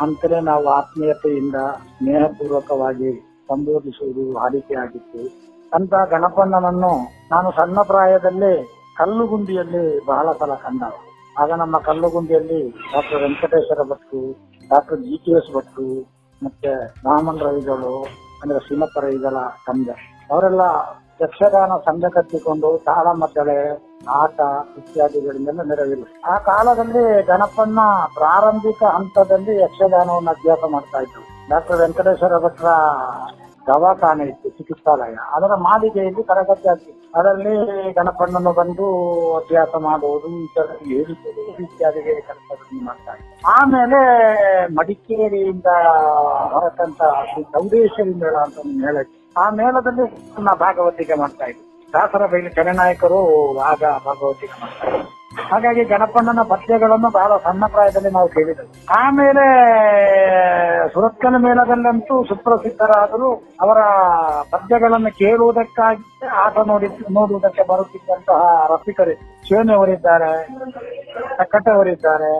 ಅಂತಲೇ ನಾವು ಆತ್ಮೀಯತೆಯಿಂದ ಸ್ನೇಹಪೂರ್ವಕವಾಗಿ ಸಂಬೋಧಿಸುವುದು ಆಗಿತ್ತು. ಅಂತ ಗಣಪಣ್ಣನನ್ನು ನಾನು ಸಣ್ಣ ಪ್ರಾಯದಲ್ಲಿ ಕಲ್ಲುಗುಂಡಿಯಲ್ಲಿ ಬಹಳ ಸಲ ಕಂಡ ಆಗ ನಮ್ಮ ಕಲ್ಲುಗುಂಡಿಯಲ್ಲಿ ಡಾಕ್ಟರ್ ವೆಂಕಟೇಶ್ವರ ಭಟ್ರು, ಡಾಕ್ಟರ್ ಜಿ ಕೆ ಎಸ್ ಭಟ್ರು, ಮತ್ತೆ ರಾಮನ್ ರವಿಗಳು ಅಂದ್ರೆ ಶ್ರೀಮಂತ ರವಿಗಳ ತಂದೆ. ಅವರೆಲ್ಲ ಯಕ್ಷಗಾನ ಸಂಘ ಕಟ್ಟಿಕೊಂಡು ತಾಳ ಮದ್ದಳೆ ಆಟ ಇತ್ಯಾದಿಗಳಿಂದೆಲ್ಲ ನೆರವಿಲ್ಲ. ಆ ಕಾಲದಲ್ಲಿ ಗಣಪನ್ನ ಪ್ರಾರಂಭಿಕ ಹಂತದಲ್ಲಿ ಯಕ್ಷಗಾನವನ್ನು ಅಭ್ಯಾಸ ಮಾಡ್ತಾ ಇದ್ರು ಡಾಕ್ಟರ್ ವೆಂಕಟೇಶ್ವರ ಭಟ್ರ ದವಾಖಾನೆ ಇತ್ತು, ಚಿಕಿತ್ಸಾಲಯ. ಅದರ ಮಾಲಿಕೆಯಲ್ಲಿ ತರಗತಿ ಆಗ್ತಿತ್ತು. ಅದರಲ್ಲಿ ಗಣಪಣ್ಣನ್ನು ಬಂದು ಅಭ್ಯಾಸ ಮಾಡುವುದು ಹೇಳಿಸುವುದು ಇತ್ಯಾದಿ ಕೆಲಸಗಳನ್ನು ಮಾಡ್ತಾ ಇದ್ದೆ. ಆಮೇಲೆ ಮಡಿಕೇರಿಯಿಂದ ಹೊರತಂತ ಚೌಡೇಶ್ವರಿ ಮೇಳ ಅಂತ ಒಂದು ಮೇಳ ಆ ಮೇಳದಲ್ಲಿ ಭಾಗವತಿಕೆ ಮಾಡ್ತಾ ಇದ್ರು ದಾಸರ ಬೈಲಿ ನಾಯಕರು ಆಗ ಭಾಗವತಿಕೆ ಹಾಗಾಗಿ ಗಣಪಣ್ಣನ ಪದ್ಯಗಳನ್ನು ಬಹಳ ಸಣ್ಣ ಪ್ರಾಯದಲ್ಲಿ ನಾವು ಕೇಳಿದೆವು. ಆಮೇಲೆ ಸುರತ್ಕನ ಮೇಳದಲ್ಲಂತೂ ಸುಪ್ರಸಿದ್ಧರಾದರೂ ಅವರ ಪದ್ಯಗಳನ್ನು ಕೇಳುವುದಕ್ಕಾಗಿ ಆಟ ನೋಡಿ, ನೋಡುವುದಕ್ಕೆ ಬರುತ್ತಿದ್ದಂತಹ ರಸಿಕರು ಸೇನೆಯವರಿದ್ದಾರೆ ಕಟ್ಟೆಯವರಿದ್ದಾರೆ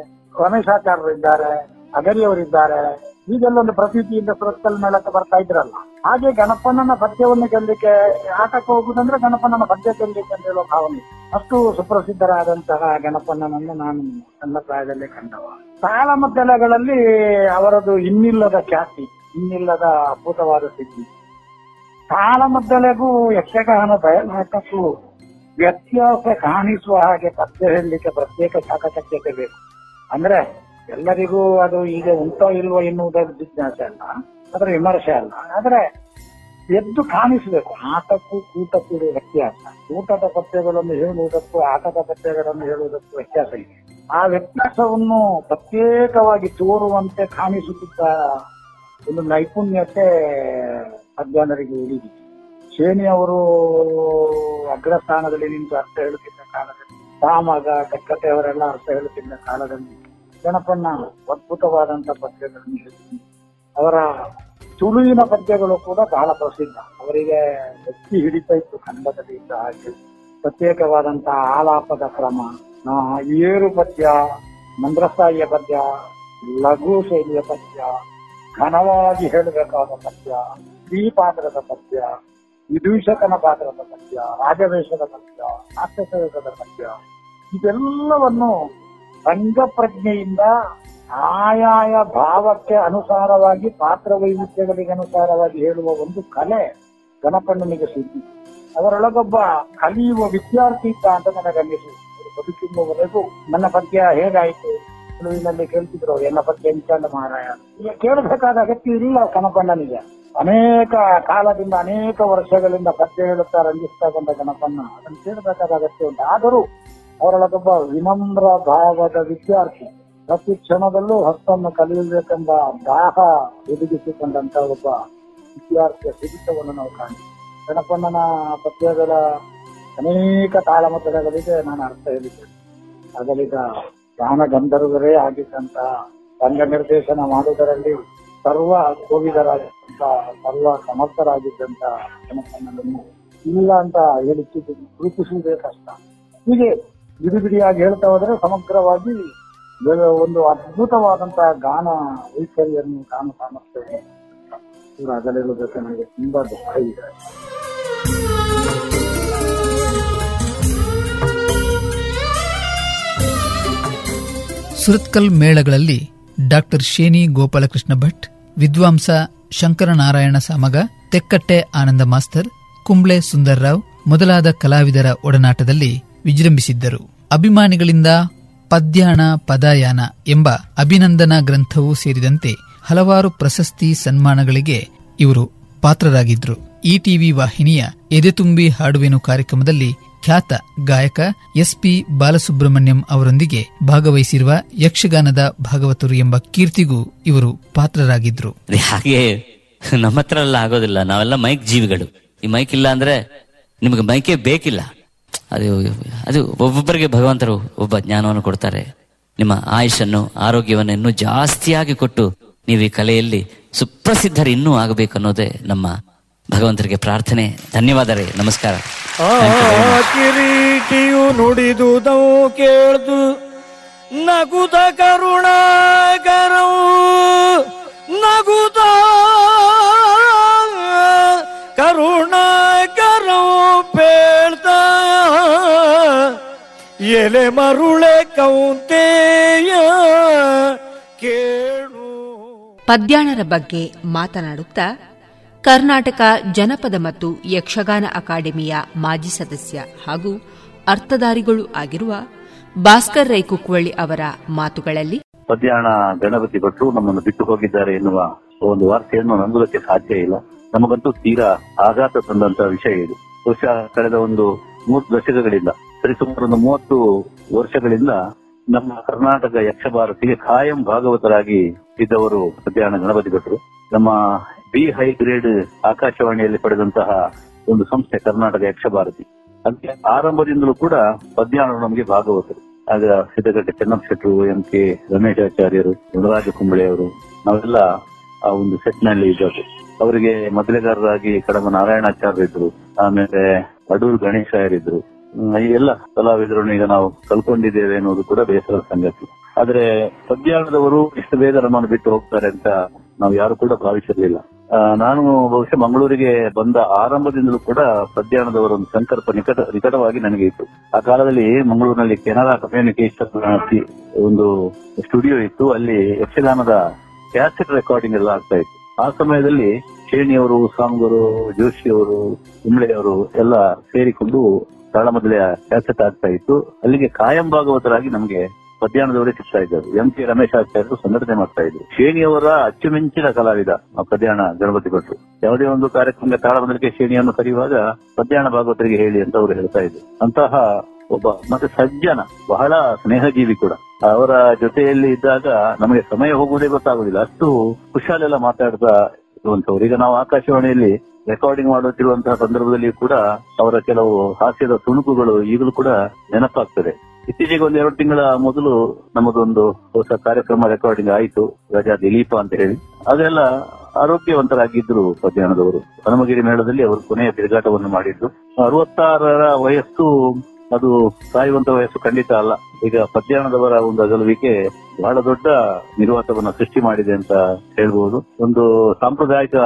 ರಮೇಶಾಚಾರ್ಯರಿದ್ದಾರೆ, ಅಗರಿಯವರಿದ್ದಾರೆ ಹೀಗೆಲ್ಲ ಒಂದು ಪ್ರತೀತಿಯಿಂದ ಸುರತ್ಕಲ್ ಮೇಳಕ್ಕೆ ಬರ್ತಾ ಇದ್ರಲ್ಲ. ಹಾಗೆ ಗಣಪನನ ಪದ್ಯವನ್ನು ಗೆಲ್ಲಿಕ್ಕೆ ಆಟಕ್ಕೆ ಹೋಗುದಂದ್ರೆ ಗಣಪನನ ಪದ್ಯ ಗೆಲ್ಲಿಕ್ಕೆ ಅಂತ ಹೇಳೋ ಭಾವನೆ. ಅಷ್ಟು ಸುಪ್ರಸಿದ್ಧರಾದಂತಹ ಗಣಪನನನ್ನು ನಾನು ನನ್ನ ಪ್ರಾಯದಲ್ಲೇ ಕಂಡವ. ತಾಳಮದ್ದಲೆಗಳಲ್ಲಿ ಅವರದು ಇನ್ನಿಲ್ಲದ ಖ್ಯಾತಿ, ಇನ್ನಿಲ್ಲದ ಅದ್ಭುತವಾದ ಸ್ಥಿತಿ ತಾಳಮದ್ದಲೆಗೂ ಯಕ್ಷಗಾನ ಬಯಲಾಟಕ್ಕೂ ವ್ಯತ್ಯಾಸ ಕಾಣಿಸುವ ಹಾಗೆ ಪದ್ಯ ಹೇಳಲಿಕ್ಕೆ ಪ್ರತ್ಯೇಕ ಚಾಕಚಕ್ಯತೆ ಬೇಕು. ಅಂದ್ರೆ ಎಲ್ಲರಿಗೂ ಅದು ಈಗ ಉಂಟೋ ಇಲ್ವೋ ಎನ್ನುವುದಾದ ಜಿಜ್ಞಾಸೆ ಅಲ್ಲ, ಅದರ ವಿಮರ್ಶೆ ಅಲ್ಲ. ಆದ್ರೆ ಎದ್ದು ಕಾಣಿಸಬೇಕು, ಆಟಕ್ಕೂ ಕೂಟಕ್ಕೂ ವ್ಯತ್ಯಾಸ. ಊಟದ ಪಥ್ಯಗಳನ್ನು ಹೇಳುವುದಕ್ಕೂ, ಆಟದ ಪದ್ಯಗಳನ್ನು ಹೇಳುವುದಕ್ಕೂ ವ್ಯತ್ಯಾಸ ಇದೆ. ಆ ವ್ಯತ್ಯಾಸವನ್ನು ಪ್ರತ್ಯೇಕವಾಗಿ ತೋರುವಂತೆ ಕಾಣಿಸುತ್ತಿದ್ದ ಒಂದು ನೈಪುಣ್ಯತೆ ಅಧ್ಯಯನರಿಗೆ ಉಳಿದಿದೆ ಅವರು ಅಗ್ರಸ್ಥಾನದಲ್ಲಿ ನಿಂತು ಅರ್ಥ ಹೇಳುತ್ತಿದ್ದ ಕಾಲದಲ್ಲಿ ರಾಮಾಗ ಅರ್ಥ ಹೇಳುತ್ತಿದ್ದ ಕಾಲದಲ್ಲಿ ಗಣಪನ್ನ ಅದ್ಭುತವಾದಂತ ಪದ್ಯಗಳನ್ನು ಹೇಳ್ತೀನಿ ಅವರ ತುಳುವಿನ ಪದ್ಯಗಳು ಕೂಡ ಬಹಳ ಪ್ರಸಿದ್ಧ. ಅವರಿಗೆ ಎತ್ತಿ ಹಿಡಿತಾ ಇತ್ತು ಕನ್ನಡದಲ್ಲಿ ಇದ್ದ ಹಾಗೆ. ಪ್ರತ್ಯೇಕವಾದಂತಹ ಆಲಾಪದ ಕ್ರಮ ಏರು ಪದ್ಯ ಮಂದ್ರಸ್ಥಾಯಿಯ ಪದ್ಯ, ಲಘು ಶೈಲಿಯ ಪದ್ಯ, ಘನವಾಗಿ ಹೇಳಬೇಕಾದ ಪದ್ಯ ಸ್ತ್ರೀ ಪದ್ಯ, ವಿದೂಷಕನ ಪಾತ್ರದ ಪದ್ಯ, ರಾಜವೇಷದ ಪದ್ಯ, ನಾಟ್ಯಸೇವಕದ ಪದ್ಯ, ಇದೆಲ್ಲವನ್ನು ರಂಗಪ್ರಜ್ಞೆಯಿಂದ ಆಯಾಯ ಭಾವಕ್ಕೆ ಅನುಸಾರವಾಗಿ ಪಾತ್ರ ವೈವಿಧ್ಯಗಳಿಗೆ ಅನುಸಾರವಾಗಿ ಹೇಳುವ ಒಂದು ಕಲೆ ಗಣಪಣ್ಣನಿಗೆ ಸಿದ್ಧಿ ಅದರೊಳಗೊಬ್ಬ ಕಲಿಯುವ ವಿದ್ಯಾರ್ಥಿ ಇದ್ದ ಅಂತ ನನಗೆ ಅನ್ನಿಸಿ ಬದುಕಿರುವವರೆಗೂ ನನ್ನ ಪದ್ಯ ಹೇಗಾಯಿತು? ತುಳುವಿನಲ್ಲಿ ಕೇಳ್ತಿದ್ರು, ಎಲ್ಲ ಪದ್ಯ ಎಂಚಂಡ ಮಾರಾಯ ಈಗ ಕೇಳಬೇಕಾದ ಅಗತ್ಯ ಇಲ್ಲ ಗಣಪಣ್ಣನಿಗೆ ಅನೇಕ ಕಾಲದಿಂದ, ಅನೇಕ ವರ್ಷಗಳಿಂದ ಪದ್ಯ ಹೇಳುತ್ತಾ ರಂಜಿಸ್ತಾ ಬಂದ ಗಣಪಣ್ಣ ಅದನ್ನು ಕೇಳಬೇಕಾದ ಅಗತ್ಯ ಅವರೊಳಗೊಬ್ಬ ವಿನಮ್ರ ಭಾವದ ವಿದ್ಯಾರ್ಥಿ. ಪ್ರತಿ ಕ್ಷಣದಲ್ಲೂ ಹಸ್ತನ್ನು ಕಲಿಯಬೇಕೆಂಬ ದಾಹ ಎದುಗಿಸಿಕೊಂಡಂತ ಒಬ್ಬ ವಿದ್ಯಾರ್ಥಿಯ ಸಿಗಿತವನ್ನು ನಾವು ಕಾಣ್ತೀವಿ. ಗಣಪಣ್ಣನ ಪದ್ಯಗಳ ಅನೇಕ ತಾಳಮದ್ದಳೆಗಳಿಗೆ ನಾನು ಅರ್ಥ ಹೇಳಿದ್ದೇನೆ. ಅದರಿಂದ ಗಾನ ಗಂಧರ್ವರೇ ಆಗಿದ್ದಂತಹ ರಂಗ ನಿರ್ದೇಶನ ಮಾಡುವುದರಲ್ಲಿ ಸರ್ವ ಕೋವಿದರಾಗಿದ್ದಂತ ಸರ್ವ ಸಮರ್ಥರಾಗಿದ್ದಂತ ಗಣಪಣ್ಣನನ್ನು ಇಲ್ಲ ಅಂತ ಹೇಳಿ ಗುರುತಿಸುವುದೇ ಕಷ್ಟ. ಹೀಗೆ ಬಿಡಿ ಬಿಡಿಯಾಗಿ ಹೇಳ್ತಾ ಹೋದ್ರೆ ಸಮಗ್ರವಾಗಿ ಒಂದು ಅದ್ಭುತವಾದಂತಹ ಗಾನ ವೈಖರಿಯನ್ನು ಗಾನ ಸಾಮರ್ಥ್ಯವನ್ನು ಇವರು ಅಗಲಿರುವುದಕ್ಕೆ ನನಗೆ ತುಂಬಾ ದುಃಖ ಇದೆ. ಸುರತ್ಕಲ್ ಮೇಳಗಳಲ್ಲಿ ಡಾಕ್ಟರ್ ಶೇನಿ ಗೋಪಾಲಕೃಷ್ಣ ಭಟ್, ವಿದ್ವಾಂಸ ಶಂಕರನಾರಾಯಣ ಸಾಮಗ, ತೆಕ್ಕಟ್ಟೆ ಆನಂದ ಮಾಸ್ತರ್, ಕುಂಬ್ಳೆ ಸುಂದರ್ರಾವ್ ಮೊದಲಾದ ಕಲಾವಿದರ ಒಡನಾಟದಲ್ಲಿ ವಿಜೃಂಭಿಸಿದ್ದರು. ಅಭಿಮಾನಿಗಳಿಂದ ಪದ್ಯಾಣ ಪದಾಯಾನ ಎಂಬ ಅಭಿನಂದನಾ ಗ್ರಂಥವೂ ಸೇರಿದಂತೆ ಹಲವಾರು ಪ್ರಶಸ್ತಿ ಸನ್ಮಾನಗಳಿಗೆ ಇವರು ಪಾತ್ರರಾಗಿದ್ರು. ಟಿವಿ ವಾಹಿನಿಯ ಎದೆತುಂಬಿ ಹಾಡುವೆನು ಕಾರ್ಯಕ್ರಮದಲ್ಲಿ ಖ್ಯಾತ ಗಾಯಕ ಎಸ್ ಪಿ ಬಾಲಸುಬ್ರಹ್ಮಣ್ಯಂ ಅವರೊಂದಿಗೆ ಭಾಗವಹಿಸಿರುವ ಯಕ್ಷಗಾನದ ಭಾಗವತರು ಎಂಬ ಕೀರ್ತಿಗೂ ಇವರು ಪಾತ್ರರಾಗಿದ್ರು. ಹಾಗೆ ನಮ್ಮ ಹತ್ರ ಎಲ್ಲ ಆಗೋದಿಲ್ಲ. ನಾವೆಲ್ಲ ಮೈಕ್ ಜೀವಿಗಳು. ಈ ಮೈಕ್ ಇಲ್ಲ ಅಂದ್ರೆ ನಿಮಗೆ ಮೈಕೆ ಬೇಕಿಲ್ಲ. ಅದು ಅದು ಒಬ್ಬೊಬ್ಬರಿಗೆ ಭಗವಂತರು ಒಬ್ಬ ಜ್ಞಾನವನ್ನು ಕೊಡ್ತಾರೆ. ನಿಮ್ಮ ಆಯುಷನ್ನು ಆರೋಗ್ಯವನ್ನು ಇನ್ನೂ ಜಾಸ್ತಿಯಾಗಿ ಕೊಟ್ಟು ನೀವು ಈ ಕಲೆಯಲ್ಲಿ ಸುಪ್ರಸಿದ್ಧರು ಇನ್ನೂ ಆಗಬೇಕು ಅನ್ನೋದೇ ನಮ್ಮ ಭಗವಂತರಿಗೆ ಪ್ರಾರ್ಥನೆ. ಧನ್ಯವಾದ ರೀ ನಮಸ್ಕಾರ ಕಿರೀಟಿಯು ನುಡಿದುದೌ ಕೇಳ್ದು, ನಗುದ ಕರುಣಾಕರವು ನಗುದ ಕರುಣಾಕರವು ಎಲೆ ಮರುಳೆ ಕೌಂತೆಯ ಕೇಳು. ಪದ್ಯಾಣರ ಬಗ್ಗೆ ಮಾತನಾಡುತ್ತಾ ಕರ್ನಾಟಕ ಜನಪದ ಮತ್ತು ಯಕ್ಷಗಾನ ಅಕಾಡೆಮಿಯ ಮಾಜಿ ಸದಸ್ಯ ಹಾಗೂ ಅರ್ಥಧಾರಿಗಳು ಆಗಿರುವ ಭಾಸ್ಕರ್ ರೈ ಕುಕ್ವಳ್ಳಿ ಅವರ ಮಾತುಗಳಲ್ಲಿ ಪದ್ಯಾಣ ಗಣಪತಿ ಭಟ್ರು ನಮ್ಮನ್ನು ಬಿಟ್ಟು ಹೋಗಿದ್ದಾರೆ ಎನ್ನುವ ಒಂದು ವಾರ್ತೆಯನ್ನು ನಂಬುವುದಕ್ಕೆ ಸಾಧ್ಯ ಇಲ್ಲ. ನಮಗಂತೂ ತೀರಾ ಆಘಾತ ತಂದಂತಹ ವಿಷಯ ಇದು. ಬಹುಶಃ ಕಳೆದ ಒಂದು ಮೂರು ದಶಕಗಳಿಂದ ಸರಿಸುಮಾರು ಒಂದು ಮೂವತ್ತು ವರ್ಷಗಳಿಂದ ನಮ್ಮ ಕರ್ನಾಟಕ ಯಕ್ಷಭಾರತಿಗೆ ಕಾಯಂ ಭಾಗವತರಾಗಿ ಇದ್ದವರು ಮಧ್ಯಾಹ್ನ ಗಣಪತಿ ಭಟ್ರು. ನಮ್ಮ ಬಿ ಹೈ ಗ್ರೇಡ್ ಆಕಾಶವಾಣಿಯಲ್ಲಿ ಪಡೆದಂತಹ ಒಂದು ಸಂಸ್ಥೆ ಕರ್ನಾಟಕ ಯಕ್ಷಭಾರತಿ. ಅದಕ್ಕೆ ಆರಂಭದಿಂದಲೂ ಕೂಡ ಮಧ್ಯಾಹ್ನ ನಮಗೆ ಭಾಗವತರು. ಆಗ ಸಿದ್ದಗಟ್ಟೆ ಚೆನ್ನಪ್ಪ ಶೆಟ್ರು ಎಂ ಕೆ ರಮೇಶಾಚಾರ್ಯರು ಗುಣರಾಜ ಕುಂಬಳೆ ಅವರು ನಾವೆಲ್ಲ ಆ ಒಂದು ಸೆಟ್ನಲ್ಲಿ ಅವರಿಗೆ ಮೊದಲೇಗಾರರಾಗಿ ಕಡಮ ನಾರಾಯಣಾಚಾರ್ಯ ಇದ್ರು ಆಮೇಲೆ ಅಡೂರ್ ಗಣೇಶಾಯರಿದ್ರು ಹ್ಮ್, ಈ ಎಲ್ಲ ಕಲಾವಿದರನ್ನು ಈಗ ನಾವು ಕಲ್ಕೊಂಡಿದ್ದೇವೆ ಅನ್ನೋದು ಕೂಡ ಬೇಸರದ ಸಂಗತಿ. ಆದ್ರೆ ಪದ್ಯಾಳದವರು ಇಷ್ಟು ಬೇಗ ನಮ್ಮನ್ನು ಬಿಟ್ಟು ಹೋಗ್ತಾರೆ ಅಂತ ನಾವು ಯಾರು ಕೂಡ ಭಾವಿಸಿರ್ಲಿಲ್ಲ. ನಾನು ಬಹುಶಃ ಮಂಗಳೂರಿಗೆ ಬಂದ ಆರಂಭದಿಂದಲೂ ಕೂಡ ಪದ್ಯಾಣದವರ ಒಂದು ಸಂಕಲ್ಪ ನಿಕಟ, ನಿಕಟವಾಗಿ ನನಗೆ ಇತ್ತು. ಆ ಕಾಲದಲ್ಲಿ ಮಂಗಳೂರಿನಲ್ಲಿ ಕೆನರಾ ಕಮ್ಯುನಿಕೇಶನ್ ಒಂದು ಸ್ಟುಡಿಯೋ ಇತ್ತು. ಅಲ್ಲಿ ಯಕ್ಷಗಾನದ ಕ್ಯಾಸೆಟ್ ರೆಕಾರ್ಡಿಂಗ್ ಎಲ್ಲ ಆಗ್ತಾ ಇತ್ತು. ಆ ಸಮಯದಲ್ಲಿ ಶೇಣಿಯವರು ಸಾಂಗರು ಜೋಶಿಯವರು ಕುಂಬ್ಳೆಯವರು ಎಲ್ಲ ಸೇರಿಕೊಂಡು ತಾಳಮದ್ದಲೆಯ ಕ್ಯಾಸೆಟ್ ಆಗ್ತಾ ಇತ್ತು. ಅಲ್ಲಿಗೆ ಕಾಯಂ ಭಾಗವತರಾಗಿ ನಮಗೆ ಪದ್ಯಾಣದವರೇ ಸಿಗ್ತಾ ಇದ್ದರು ಎಂ ಕೆ ರಮೇಶ್ ಆಚಾರ್ಯರು ಸಂಘಟನೆ ಮಾಡ್ತಾ ಇದ್ರು. ಶ್ರೇಣಿಯವರ ಅಚ್ಚುಮೆಂಚಿನ ಕಲಾವಿದ ಆ ಪದ್ಯಾಣ ಗಣಪತಿ ಭಟ್ರು. ಯಾವುದೇ ಒಂದು ಕಾರ್ಯಕ್ರಮಕ್ಕೆ ತಾಳಮದ್ದಲಿಗೆ ಶೇಣಿಯನ್ನು ಕರೆಯುವಾಗ ಪದ್ಯಾಣ ಭಾಗವತರಿಗೆ ಹೇಳಿ ಅಂತ ಅವರು ಹೇಳ್ತಾ ಇದ್ರು. ಅಂತಹ ಒಬ್ಬ ಮತ್ತೆ ಸಜ್ಜನ, ಬಹಳ ಸ್ನೇಹಜೀವಿ ಕೂಡ. ಅವರ ಜೊತೆಯಲ್ಲಿ ಇದ್ದಾಗ ನಮಗೆ ಸಮಯ ಹೋಗುವುದೇ ಗೊತ್ತಾಗುದಿಲ್ಲ ಅಷ್ಟು ಕುಶಾಲೆಲ್ಲ ಮಾತಾಡ್ತಾ ಇರುವಂತವ್ರು ಈಗ ನಾವು ಆಕಾಶವಾಣಿಯಲ್ಲಿ ರೆಕಾರ್ಡಿಂಗ್ ಮಾಡುತ್ತಿರುವಂತಹ ಸಂದರ್ಭದಲ್ಲಿ ಕೂಡ ಅವರ ಕೆಲವು ಹಾಸ್ಯದ ತುಣುಕುಗಳು ಈಗಲೂ ಕೂಡ ನೆನಪಾಗ್ತದೆ. ಇತ್ತೀಚೆಗೆ ಒಂದ್ ಎರಡು ತಿಂಗಳ ಮೊದಲು ನಮ್ಮದೊಂದು ಹೊಸ ಕಾರ್ಯಕ್ರಮ ರೆಕಾರ್ಡಿಂಗ್ ಆಯಿತು, ರಜಾ ದಿಲೀಪ ಅಂತ ಹೇಳಿ. ಅದೆಲ್ಲ ಆರೋಗ್ಯವಂತರಾಗಿದ್ರು ಮಧ್ಯಾಹ್ನದವರು ಹನುಮಗಿರಿ ಮೇಳದಲ್ಲಿ ಅವರು ಕೊನೆಯ ತಿರುಗಾಟವನ್ನು ಮಾಡಿದ್ರು ಅರವತ್ತಾರರ ವಯಸ್ಸು ಅದು ಸಾಯುವಂತ ವಯಸ್ಸು ಖಂಡಿತ ಅಲ್ಲ. ಈಗ ಪದ್ಯಾಣದವರ ಒಂದು ಅಗಲುವಿಕೆ ಬಹಳ ದೊಡ್ಡ ನಿರ್ವಾತವನ್ನ ಸೃಷ್ಟಿ ಮಾಡಿದೆ ಅಂತ ಹೇಳ್ಬಹುದು ಒಂದು ಸಾಂಪ್ರದಾಯಿಕ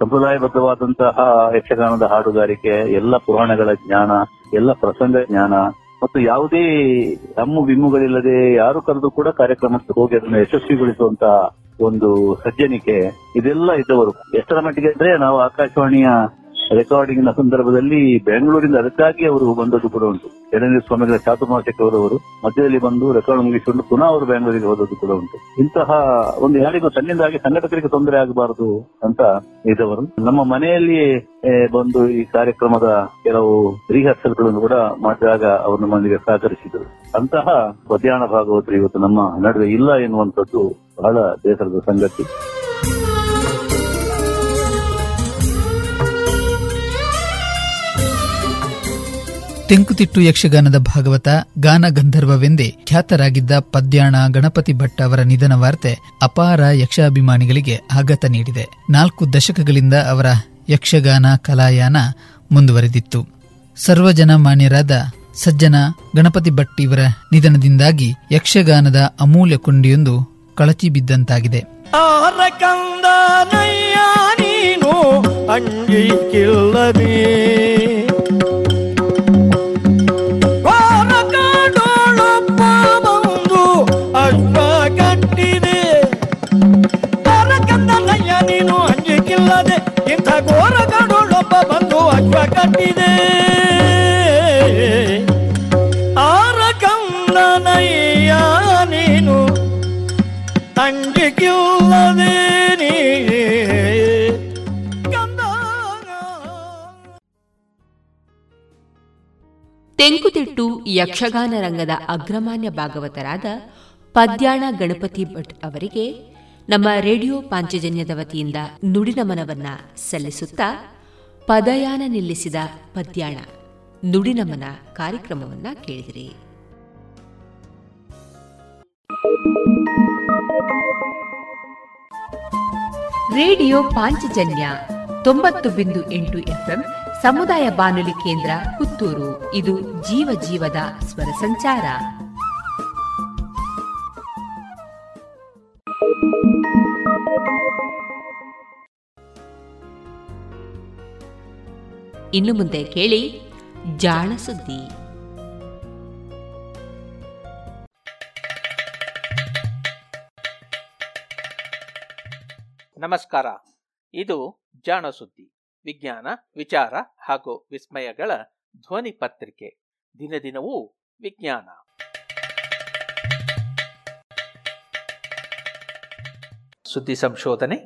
ಸಂಪ್ರದಾಯಬದ್ಧವಾದಂತಹ ಯಕ್ಷಗಾನದ ಹಾಡುಗಾರಿಕೆ, ಎಲ್ಲ ಪುರಾಣಗಳ ಜ್ಞಾನ, ಎಲ್ಲ ಪ್ರಸಂಗ ಜ್ಞಾನ, ಮತ್ತು ಯಾವುದೇ ಹಮ್ಮು ಬಿಮ್ಮುಗಳಿಲ್ಲದೆ ಯಾರು ಕರೆದು ಕೂಡ ಕಾರ್ಯಕ್ರಮಕ್ಕೆ ಹೋಗಿ ಅದನ್ನು ಯಶಸ್ವಿಗೊಳಿಸುವಂತ ಒಂದು ಸಜ್ಜನಿಕೆ ಇದೆಲ್ಲ ಇದ್ದವರು. ಎಷ್ಟರ ಮಟ್ಟಿಗೆ ಅಂದ್ರೆ ನಾವು ಆಕಾಶವಾಣಿಯ ರೆಕಾರ್ಡಿಂಗ್ನ ಸಂದರ್ಭದಲ್ಲಿ ಬೆಂಗಳೂರಿಂದ ಅದಕ್ಕಾಗಿ ಅವರು ಬಂದದ್ದು ಕೂಡ ಉಂಟು. ಎರಡನೇ ಸ್ವಾಮಿಗಳ ಚಾತುರ್ಮಾಸಕ್ಕೆ ಅವರು ಮಧ್ಯದಲ್ಲಿ ಬಂದು ರೆಕಾರ್ಡ್ ಮುಗಿಸಿಕೊಂಡು ಪುನಃ ಅವರು ಬೆಂಗಳೂರಿಗೆ ಹೋದದ್ದು ಕೂಡ ಉಂಟು. ಇಂತಹ ಒಂದು ಯಾರಿಗೂ ತನ್ನಿಂದಾಗಿ ಸಂಘಟಕರಿಗೆ ತೊಂದರೆ ಆಗಬಾರದು ಅಂತ ಇದ್ದವರು. ನಮ್ಮ ಮನೆಯಲ್ಲಿ ಬಂದು ಈ ಕಾರ್ಯಕ್ರಮದ ಕೆಲವು ರಿಹರ್ಸಲ್ಗಳನ್ನು ಕೂಡ ಮಾಡಿದಾಗ ಅವರು ನಮ್ಮೊಂದಿಗೆ ಸಹಕರಿಸಿದರು. ಅಂತಹ ಮಧ್ಯಾಹ್ನ ಭಾಗವತರು ಇವತ್ತು ನಮ್ಮ ನಡುವೆ ಇಲ್ಲ ಎನ್ನುವಂಥದ್ದು ಬಹಳ ಬೇಸರದ ಸಂಗತಿ. ತೆಂಕುತಿಟ್ಟು ಯಕ್ಷಗಾನದ ಭಾಗವತ ಗಾನ ಗಂಧರ್ವವೆಂದೇ ಖ್ಯಾತರಾಗಿದ್ದ ಪದ್ಯಾಣ ಗಣಪತಿ ಭಟ್ ಅವರ ನಿಧನ ವಾರ್ತೆ ಅಪಾರ ಯಕ್ಷಾಭಿಮಾನಿಗಳಿಗೆ ಆಘಾತ ನೀಡಿದೆ. ನಾಲ್ಕು ದಶಕಗಳಿಂದ ಅವರ ಯಕ್ಷಗಾನ ಕಲಾಯಾನ ಮುಂದುವರೆದಿತ್ತು. ಸರ್ವಜನ ಮಾನ್ಯರಾದ ಸಜ್ಜನ ಗಣಪತಿ ಭಟ್ ಇವರ ನಿಧನದಿಂದಾಗಿ ಯಕ್ಷಗಾನದ ಅಮೂಲ್ಯ ಕೊಂಡಿಯೊಂದು ಕಳಚಿ ಬಿದ್ದಂತಾಗಿದೆ. ನೀನು ಇಂಥ ಘೋರ ಕಾಡೋಳಪ್ಪ ಬಂದು ಅಶ್ವ ಕಟ್ಟಿದೆ. ಆರ ಕಂದನಯ್ಯ ನೀನು ಅಂಜಿಕಿಲ್ಲದೆ ನೀ ತೆಂಕುತಿಟ್ಟು ಯಕ್ಷಗಾನ ರಂಗದ ಅಗ್ರಮಾನ್ಯ ಭಾಗವತರಾದ ಪದ್ಯಾಣ ಗಣಪತಿ ಭಟ್ ಅವರಿಗೆ ನಮ್ಮ ರೇಡಿಯೋ ಪಾಂಚಜನ್ಯದ ವತಿಯಿಂದ ನುಡಿನಮನವನ್ನ ಸಲ್ಲಿಸುತ್ತಾ ಪದಯಾನ ನಿಲ್ಲಿಸಿದ ಪದ್ಯಾಣ, ನುಡಿನಮನ ಕಾರ್ಯಕ್ರಮವನ್ನ ಕೇಳಿದಿರಿ. ರೇಡಿಯೋ ಪಾಂಚಜನ್ಯ ತೊಂಬತ್ತು ಬಿಂದು ಎಂಟು ಎಫ್ಎಂ ಸಮುದಾಯ ಬಾನುಲಿ ಕೇಂದ್ರ ಪುತ್ತೂರು. ಇದು ಜೀವ ಜೀವದ ಸ್ವರ ಸಂಚಾರ. ಇನ್ನು ಮುಂದೆ ಕೇಳಿ ಜಾಣ ಸುದ್ದಿ. ನಮಸ್ಕಾರ. ಇದು ಜಾಣ ಸುದ್ದಿ. ವಿಜ್ಞಾನ, ವಿಚಾರ ಹಾಗೂ ವಿಸ್ಮಯಗಳ ಧ್ವನಿ ಪತ್ರಿಕೆ. ದಿನದಿನವೂ ವಿಜ್ಞಾನ. ಸುದ್ದಿ ಸಂಶೋಧನೆ.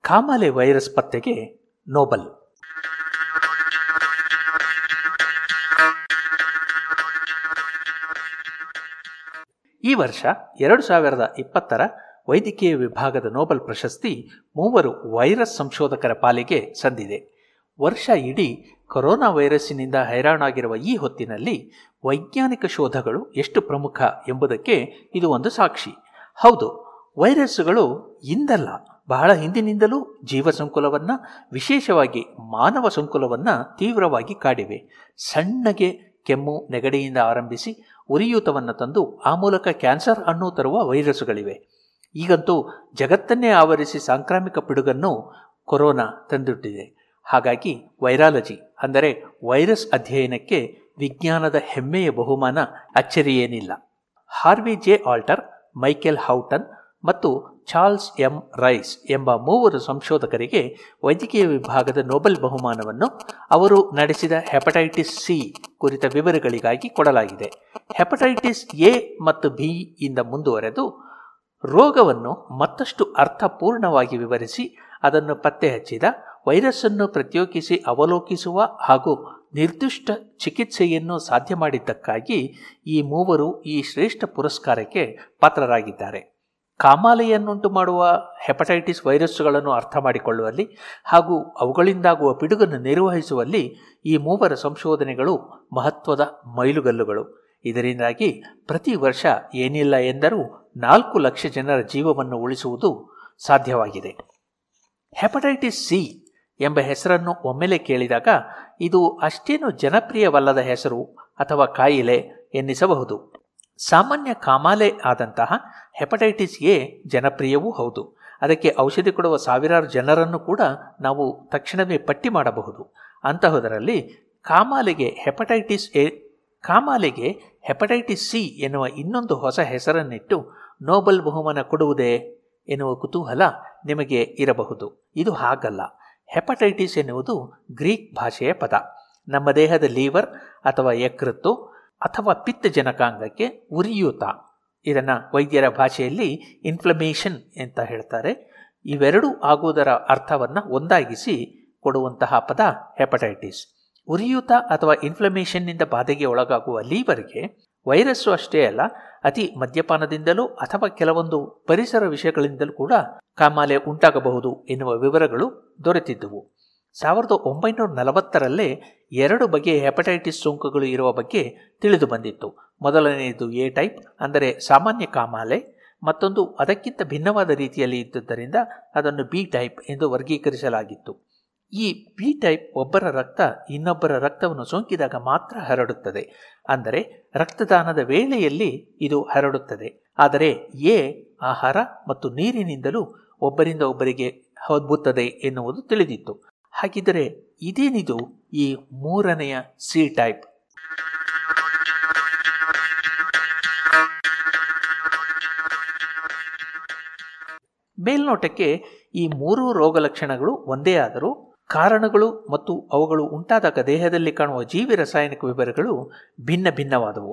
ಕಾಮಾಲೆ ವೈರಸ್ ಪತ್ತೆಗೆ ನೋಬಲ್. ಈ ವರ್ಷ ಎರಡು ಸಾವಿರದ ಇಪ್ಪತ್ತರ ವೈದ್ಯಕೀಯ ವಿಭಾಗದ ನೋಬಲ್ ಪ್ರಶಸ್ತಿ ಮೂವರು ವೈರಸ್ ಸಂಶೋಧಕರ ಪಾಲಿಗೆ ಸಂದಿದೆ. ವರ್ಷ ಇಡೀ ಕೊರೋನಾ ವೈರಸ್ಸಿನಿಂದ ಹೈರಾಣಾಗಿರುವ ಈ ಹೊತ್ತಿನಲ್ಲಿ ವೈಜ್ಞಾನಿಕ ಶೋಧಗಳು ಎಷ್ಟು ಪ್ರಮುಖ ಎಂಬುದಕ್ಕೆ ಇದು ಒಂದು ಸಾಕ್ಷಿ. ಹೌದು, ವೈರಸ್ಸುಗಳು ಇಂದಲ್ಲ, ಬಹಳ ಹಿಂದಿನಿಂದಲೂ ಜೀವ ಸಂಕುಲವನ್ನು, ವಿಶೇಷವಾಗಿ ಮಾನವ ಸಂಕುಲವನ್ನು ತೀವ್ರವಾಗಿ ಕಾಡಿವೆ. ಸಣ್ಣಗೆ ಕೆಮ್ಮು ನೆಗಡಿಯಿಂದ ಆರಂಭಿಸಿ ಉರಿಯೂತವನ್ನು ತಂದು ಆ ಮೂಲಕ ಕ್ಯಾನ್ಸರ್ ಅನ್ನು ತರುವ ವೈರಸ್ಸುಗಳಿವೆ. ಈಗಂತೂ ಜಗತ್ತನ್ನೇ ಆವರಿಸಿ ಸಾಂಕ್ರಾಮಿಕ ಪಿಡುಗನ್ನು ಕೊರೋನಾ ತಂದಿಟ್ಟಿದೆ. ಹಾಗಾಗಿ ವೈರಾಲಜಿ ಅಂದರೆ ವೈರಸ್ ಅಧ್ಯಯನಕ್ಕೆ ವಿಜ್ಞಾನದ ಹೆಮ್ಮೆಯ ಬಹುಮಾನ ಅಚ್ಚರಿಯೇನಿಲ್ಲ. Harvey J Alter, Michael Houghton ಮತ್ತು ಚಾರ್ಲ್ಸ್ ಎಂ ರೈಸ್ ಎಂಬ ಮೂವರು ಸಂಶೋಧಕರಿಗೆ ವೈದ್ಯಕೀಯ ವಿಭಾಗದ ನೊಬೆಲ್ ಬಹುಮಾನವನ್ನು ಅವರು ನಡೆಸಿದ ಹೆಪಟೈಟಿಸ್ ಸಿ ಕುರಿತ ವಿವರಗಳಿಗಾಗಿ ಕೊಡಲಾಗಿದೆ. ಹೆಪಟೈಟಿಸ್ ಎ ಮತ್ತು ಬಿ ಇಂದ ಮುಂದುವರೆದು ರೋಗವನ್ನು ಮತ್ತಷ್ಟು ಅರ್ಥಪೂರ್ಣವಾಗಿ ವಿವರಿಸಿ ಅದನ್ನು ಪತ್ತೆ ಹಚ್ಚಿದ ವೈರಸ್ಸನ್ನು ಪ್ರತ್ಯೇಕಿಸಿ ಅವಲೋಕಿಸುವ ಹಾಗೂ ನಿರ್ದಿಷ್ಟ ಚಿಕಿತ್ಸೆಯನ್ನು ಸಾಧ್ಯ ಮಾಡಿದ್ದಕ್ಕಾಗಿ ಈ ಮೂವರು ಈ ಶ್ರೇಷ್ಠ ಪುರಸ್ಕಾರಕ್ಕೆ ಪಾತ್ರರಾಗಿದ್ದಾರೆ. ಕಾಮಾಲೆಯನ್ನುಂಟು ಮಾಡುವ ಹೆಪಟೈಟಿಸ್ ವೈರಸ್ಸುಗಳನ್ನು ಅರ್ಥ ಮಾಡಿಕೊಳ್ಳುವಲ್ಲಿ ಹಾಗೂ ಅವುಗಳಿಂದಾಗುವ ಪಿಡುಗನ್ನು ನಿರ್ವಹಿಸುವಲ್ಲಿ ಈ ಮೂವರ ಸಂಶೋಧನೆಗಳು ಮಹತ್ವದ ಮೈಲುಗಲ್ಲುಗಳು. ಇದರಿಂದಾಗಿ ಪ್ರತಿ ವರ್ಷ ಏನಿಲ್ಲ ಎಂದರೂ ನಾಲ್ಕು ಲಕ್ಷ ಜನರ ಜೀವವನ್ನು ಉಳಿಸುವುದು ಸಾಧ್ಯವಾಗಿದೆ. ಹೆಪಟೈಟಿಸ್ ಸಿ ಎಂಬ ಹೆಸರನ್ನು ಒಮ್ಮೆಲೆ ಕೇಳಿದಾಗ, ಇದು ಅಷ್ಟೇನು ಜನಪ್ರಿಯವಲ್ಲದ ಹೆಸರು ಅಥವಾ ಕಾಯಿಲೆ ಎನ್ನಿಸಬಹುದು. ಸಾಮಾನ್ಯ ಕಾಮಾಲೆ ಆದಂತಹ ಹೆಪಟೈಟಿಸ್ ಎ ಜನಪ್ರಿಯವೂ ಹೌದು. ಅದಕ್ಕೆ ಔಷಧಿ ಕೊಡುವ ಸಾವಿರಾರು ಜನರನ್ನು ಕೂಡ ನಾವು ತಕ್ಷಣವೇ ಪಟ್ಟಿ ಮಾಡಬಹುದು. ಅಂತಹುದರಲ್ಲಿ ಕಾಮಾಲೆಗೆ ಹೆಪಟೈಟಿಸ್ ಎ, ಕಾಮಾಲೆಗೆ ಹೆಪಟೈಟಿಸ್ ಸಿ ಎನ್ನುವ ಇನ್ನೊಂದು ಹೊಸ ಹೆಸರನ್ನಿಟ್ಟು ನೋಬಲ್ ಬಹುಮಾನ ಕೊಡುವುದೇ ಎನ್ನುವ ಕುತೂಹಲ ನಿಮಗೆ ಇರಬಹುದು. ಇದು ಹಾಗಲ್ಲ. ಹೆಪಟೈಟಿಸ್ ಎನ್ನುವುದು ಗ್ರೀಕ್ ಭಾಷೆಯ ಪದ. ನಮ್ಮ ದೇಹದ ಲೀವರ್ ಅಥವಾ ಯಕೃತ್ತು ಅಥವಾ ಪಿತ್ತ ಜನಕಾಂಗಕ್ಕೆ ಉರಿಯೂತ. ಇದನ್ನು ವೈದ್ಯರ ಭಾಷೆಯಲ್ಲಿ ಇನ್ಫ್ಲಮೇಷನ್ ಅಂತ ಹೇಳ್ತಾರೆ. ಇವೆರಡೂ ಆಗುವುದರ ಅರ್ಥವನ್ನು ಒಂದಾಗಿಸಿ ಕೊಡುವಂತಹ ಪದ ಹೆಪಟೈಟಿಸ್. ಉರಿಯೂತ ಅಥವಾ ಇನ್ಫ್ಲಮೇಷನ್ನಿಂದ ಬಾಧೆಗೆ ಒಳಗಾಗುವ ಲೀವರ್ಗೆ ವೈರಸ್ಸು ಅಷ್ಟೇ ಅಲ್ಲ, ಅತಿ ಮದ್ಯಪಾನದಿಂದಲೂ ಅಥವಾ ಕೆಲವೊಂದು ಪರಿಸರ ವಿಷಯಗಳಿಂದಲೂ ಕೂಡ ಕಾಮಾಲೆ ಉಂಟಾಗಬಹುದು ಎನ್ನುವ ವಿವರಗಳು ದೊರೆತಿದ್ದುವು. ಸಾವಿರದ ಒಂಬೈನೂರ ನಲವತ್ತರಲ್ಲೇ ಎರಡು ಬಗೆಯ ಹೆಪಟೈಟಿಸ್ ಸೋಂಕುಗಳು ಇರುವ ಬಗ್ಗೆ ತಿಳಿದು ಬಂದಿತ್ತು. ಮೊದಲನೆಯದು ಎ ಟೈಪ್, ಅಂದರೆ ಸಾಮಾನ್ಯ ಕಾಮಾಲೆ, ಮತ್ತೊಂದು ಅದಕ್ಕಿಂತ ಭಿನ್ನವಾದ ರೀತಿಯಲ್ಲಿ ಇದ್ದುದರಿಂದ ಅದನ್ನು ಬಿ ಟೈಪ್ ಎಂದು ವರ್ಗೀಕರಿಸಲಾಗಿತ್ತು. ಈ ಬಿ ಟೈಪ್ ಒಬ್ಬರ ರಕ್ತ ಇನ್ನೊಬ್ಬರ ರಕ್ತವನ್ನು ಸೋಂಕಿದಾಗ ಮಾತ್ರ ಹರಡುತ್ತದೆ. ಅಂದರೆ ರಕ್ತದಾನದ ವೇಳೆಯಲ್ಲಿ ಇದು ಹರಡುತ್ತದೆ. ಆದರೆ ಎ ಆಹಾರ ಮತ್ತು ನೀರಿನಿಂದಲೂ ಒಬ್ಬರಿಂದ ಒಬ್ಬರಿಗೆ ಹಬ್ಬುತ್ತದೆ ಎನ್ನುವುದು ತಿಳಿದಿತ್ತು. ಹಾಗಿದ್ದರೆ ಇದೇನಿದು? ಈ ಮೂರನೆಯ ಸಿ ಟೈಪ್. ಮೇಲ್ನೋಟಕ್ಕೆ ಈ ಮೂರು ರೋಗ ಲಕ್ಷಣಗಳು ಒಂದೇ ಆದರೂ ಕಾರಣಗಳು ಮತ್ತು ಅವುಗಳು ಉಂಟಾದಾಗ ದೇಹದಲ್ಲಿ ಕಾಣುವ ಜೀವಿ ರಾಸಾಯನಿಕ ವಿವರಗಳು ಭಿನ್ನ ಭಿನ್ನವಾದವು.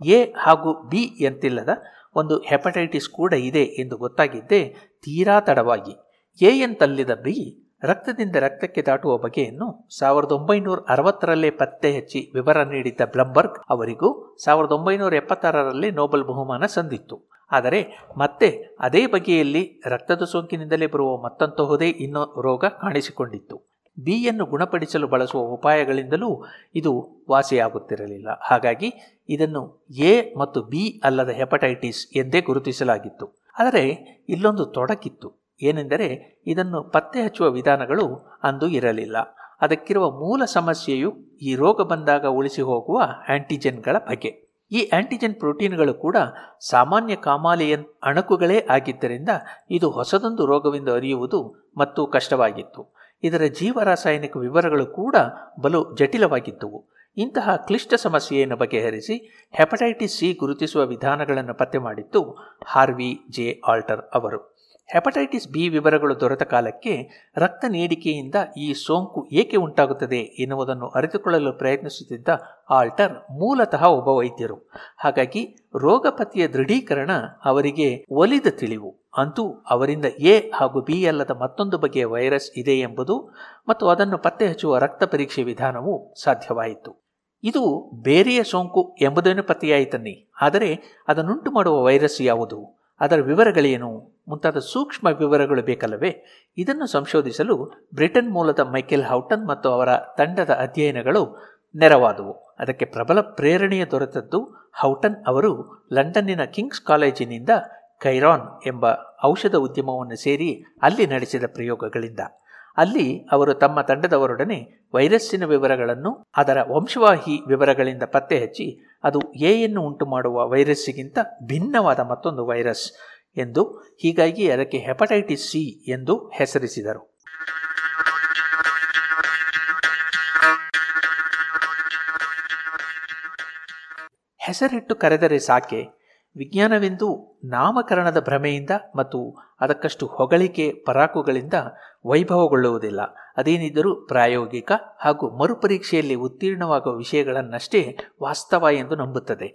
ಎ ಹಾಗೂ ಬಿ ಎಂತಿಲ್ಲದ ಒಂದು ಹೆಪಟೈಟಿಸ್ ಕೂಡ ಇದೆ ಎಂದು ಗೊತ್ತಾಗಿದ್ದೇ ತೀರಾ ತಡವಾಗಿ. ಎ ಎಂತಲ್ಲಿದ ಬಿ ರಕ್ತದಿಂದ ರಕ್ತಕ್ಕೆ ದಾಟುವ ಬಗೆಯನ್ನು ಸಾವಿರದ ಒಂಬೈನೂರ ಅರವತ್ತರಲ್ಲೇ ಪತ್ತೆ ಹಚ್ಚಿ ವಿವರ ನೀಡಿದ್ದ ಬ್ಲಂಬರ್ಗ್ ಅವರಿಗೂ ಸಾವಿರದ ಒಂಬೈನೂರ ಎಪ್ಪತ್ತಾರರಲ್ಲಿ ನೋಬೆಲ್ ಬಹುಮಾನ ಸಂದಿತ್ತು. ಆದರೆ ಮತ್ತೆ ಅದೇ ಬಗೆಯಲ್ಲಿ ರಕ್ತದ ಸೋಂಕಿನಿಂದಲೇ ಬರುವ ಮತ್ತಂತಹುದೇ ಇನ್ನೂ ರೋಗ ಕಾಣಿಸಿಕೊಂಡಿತ್ತು. ಬಿಯನ್ನು ಗುಣಪಡಿಸಲು ಬಳಸುವ ಉಪಾಯಗಳಿಂದಲೂ ಇದು ವಾಸಿಯಾಗುತ್ತಿರಲಿಲ್ಲ. ಹಾಗಾಗಿ ಇದನ್ನು ಎ ಮತ್ತು ಬಿ ಅಲ್ಲದ ಹೆಪಟೈಟಿಸ್ ಎಂದೇ ಗುರುತಿಸಲಾಗಿತ್ತು. ಆದರೆ ಇಲ್ಲೊಂದು ತೊಡಕಿತ್ತು. ಏನೆಂದರೆ ಇದನ್ನು ಪತ್ತೆ ಹಚ್ಚುವ ವಿಧಾನಗಳು ಅಂದು ಇರಲಿಲ್ಲ. ಅದಕ್ಕಿರುವ ಮೂಲ ಸಮಸ್ಯೆಯು ಈ ರೋಗ ಬಂದಾಗ ಉಳಿಸಿ ಹೋಗುವ ಆಂಟಿಜೆನ್ಗಳ ಬಗ್ಗೆ ಈ ಆಂಟಿಜೆನ್ ಪ್ರೋಟೀನ್ಗಳು ಕೂಡ ಸಾಮಾನ್ಯ ಕಾಮಾಲಿಯನ್ ಅಣುಕುಗಳೇ ಆಗಿದ್ದರಿಂದ ಇದು ಹೊಸದೊಂದು ರೋಗವೆಂದು ಅರಿಯುವುದು ಮತ್ತು ಕಷ್ಟವಾಗಿತ್ತು. ಇದರ ಜೀವರಾಸಾಯನಿಕ ವಿವರಗಳು ಕೂಡ ಬಲು ಜಟಿಲವಾಗಿದ್ದವು. ಇಂತಹ ಕ್ಲಿಷ್ಟ ಸಮಸ್ಯೆಯನ್ನು ಬಗೆಹರಿಸಿ ಹೆಪಟೈಟಿಸ್ ಸಿ ಗುರುತಿಸುವ ವಿಧಾನಗಳನ್ನು ಪತ್ತೆ ಮಾಡಿದ್ದು ಹಾರ್ವಿ ಜೆ ಆಲ್ಟರ್ ಅವರು. ಹೆಪಟೈಟಿಸ್ ಬಿ ವಿವರಗಳು ದೊರೆತ ಕಾಲಕ್ಕೆ ರಕ್ತ ನೀಡಿಕೆಯಿಂದ ಈ ಸೋಂಕು ಏಕೆ ಉಂಟಾಗುತ್ತದೆ ಎನ್ನುವುದನ್ನು ಅರಿತುಕೊಳ್ಳಲು ಪ್ರಯತ್ನಿಸುತ್ತಿದ್ದ ಆಲ್ಟರ್ ಮೂಲತಃ ಒಬ್ಬ ವೈದ್ಯರು. ಹಾಗಾಗಿ ರೋಗಪತಿಯ ದೃಢೀಕರಣ ಅವರಿಗೆ ಒಲಿದ ತಿಳಿವು. ಅಂತೂ ಅವರಿಂದ ಎ ಹಾಗೂ ಬಿ ಅಲ್ಲದ ಮತ್ತೊಂದು ಬಗೆಯ ವೈರಸ್ ಇದೆ ಎಂಬುದು ಮತ್ತು ಅದನ್ನು ಪತ್ತೆ ಹಚ್ಚುವ ರಕ್ತ ಪರೀಕ್ಷೆ ವಿಧಾನವು ಸಾಧ್ಯವಾಯಿತು. ಇದು ಬೇರೆಯ ಸೋಂಕು ಎಂಬುದನ್ನು ಪತ್ತೆಯಾಯಿತನ್ನಿ. ಆದರೆ ಅದನ್ನುಂಟು ಮಾಡುವ ವೈರಸ್ ಯಾವುದು? ಅದರ ವಿವರಗಳೇನು? ಮುಂತಾದ ಸೂಕ್ಷ್ಮ ವಿವರಗಳು ಬೇಕಲ್ಲವೇ? ಇದನ್ನು ಸಂಶೋಧಿಸಲು ಬ್ರಿಟನ್ ಮೂಲದ ಮೈಕೆಲ್ ಹೌಟನ್ ಮತ್ತು ಅವರ ತಂಡದ ಅಧ್ಯಯನಗಳು ನೆರವಾದವು. ಅದಕ್ಕೆ ಪ್ರಬಲ ಪ್ರೇರಣೆಯ ದೊರೆತದ್ದು ಹೌಟನ್ ಅವರು ಲಂಡನ್ನಿನ ಕಿಂಗ್ಸ್ ಕಾಲೇಜಿನಿಂದ ಕೈರಾನ್ ಎಂಬ ಔಷಧ ಉದ್ಯಮವನ್ನು ಸೇರಿ ಅಲ್ಲಿ ನಡೆಸಿದ ಪ್ರಯೋಗಗಳಿಂದ. ಅಲ್ಲಿ ಅವರು ತಮ್ಮ ತಂಡದವರೊಡನೆ ವೈರಸ್ಸಿನ ವಿವರಗಳನ್ನು, ಅದರ ವಂಶವಾಹಿ ವಿವರಗಳಿಂದ ಪತ್ತೆ ಹಚ್ಚಿ, ಅದು ಎಯನ್ನು ಉಂಟು ಮಾಡುವ ವೈರಸ್ಸಿಗಿಂತ ಭಿನ್ನವಾದ ಮತ್ತೊಂದು ವೈರಸ್ ಎಂದು, ಹೀಗಾಗಿ ಅದಕ್ಕೆ ಹೆಪಟೈಟಿಸ್ ಸಿ ಎಂದು ಹೆಸರಿಸಿದರು. ಹೆಸರಿಟ್ಟು ಕರೆದರೆ ಸಾಕೆ ವಿಜ್ಞಾನವೆಂದು ನಾಮಕರಣದ ಭ್ರಮೆಯಿಂದ ಮತ್ತು ಅದಕ್ಕಷ್ಟು ಹೊಗಳಿಕೆ ಪರಾಕುಗಳಿಂದ ವೈಭವಗೊಳ್ಳುವುದಿಲ್ಲ. ಅದೇನಿದ್ದರೂ ಪ್ರಾಯೋಗಿಕ ಹಾಗೂ ಮರುಪರೀಕ್ಷೆಯಲ್ಲಿ ಉತ್ತೀರ್ಣವಾಗುವ ವಿಷಯಗಳನ್ನಷ್ಟೇ ವಾಸ್ತವ ಎಂದು ನಂಬುತ್ತದೆ.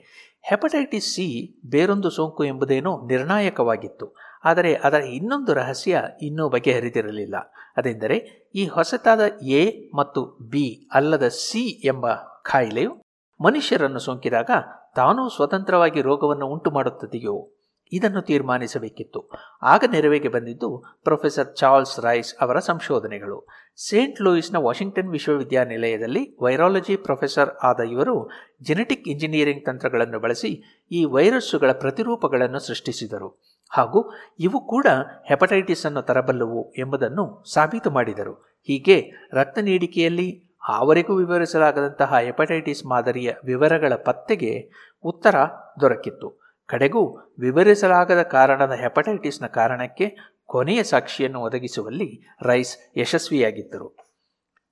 ಹೆಪಟೈಟಿಸ್ ಸಿ ಬೇರೊಂದು ಸೋಂಕು ಎಂಬುದೇನೋ ನಿರ್ಣಾಯಕವಾಗಿತ್ತು. ಆದರೆ ಅದರ ಇನ್ನೊಂದು ರಹಸ್ಯ ಇನ್ನೂ ಬಗೆಹರಿದಿರಲಿಲ್ಲ. ಅದೆಂದರೆ ಈ ಹೊಸತಾದ ಎ ಮತ್ತು ಬಿ ಅಲ್ಲದ ಸಿ ಎಂಬ ಖಾಯಿಲೆಯು ಮನುಷ್ಯರನ್ನು ಸೋಂಕಿದಾಗ ತಾನೂ ಸ್ವತಂತ್ರವಾಗಿ ರೋಗವನ್ನು ಉಂಟು ಮಾಡುತ್ತದೆಯೋ ಇದನ್ನು ತೀರ್ಮಾನಿಸಬೇಕಿತ್ತು. ಆಗ ನೆರವಿಗೆ ಬಂದಿದ್ದು ಪ್ರೊಫೆಸರ್ ಚಾರ್ಲ್ಸ್ ರೈಸ್ ಅವರ ಸಂಶೋಧನೆಗಳು. ಸೇಂಟ್ ಲೂಯಿಸ್ನ ವಾಷಿಂಗ್ಟನ್ ವಿಶ್ವವಿದ್ಯಾನಿಲಯದಲ್ಲಿ ವೈರಾಲಜಿ ಪ್ರೊಫೆಸರ್ ಆದ ಇವರು ಜೆನೆಟಿಕ್ ಇಂಜಿನಿಯರಿಂಗ್ ತಂತ್ರಗಳನ್ನು ಬಳಸಿ ಈ ವೈರಸ್ಸುಗಳ ಪ್ರತಿರೂಪಗಳನ್ನು ಸೃಷ್ಟಿಸಿದರು. ಹಾಗೂ ಇವು ಕೂಡ ಹೆಪಟೈಟಿಸ್ ಅನ್ನು ತರಬಲ್ಲವು ಎಂಬುದನ್ನು ಸಾಬೀತು ಮಾಡಿದರು. ಹೀಗೆ ರಕ್ತ ನೀಡಿಕೆಯಲ್ಲಿ ಆವರೆಗೂ ವಿವರಿಸಲಾಗದಂತಹ ಹೆಪಟೈಟಿಸ್ ಮಾದರಿಯ ವಿವರಗಳ ಪತ್ತೆಗೆ ಉತ್ತರ ದೊರಕಿತ್ತು. ಕಡೆಗೂ ವಿವರಿಸಲಾಗದ ಕಾರಣದ ಹೆಪಟೈಟಿಸ್ನ ಕಾರಣಕ್ಕೆ ಕೊನೆಯ ಸಾಕ್ಷಿಯನ್ನು ಒದಗಿಸುವಲ್ಲಿ ರೈಸ್ ಯಶಸ್ವಿಯಾಗಿದ್ದರು.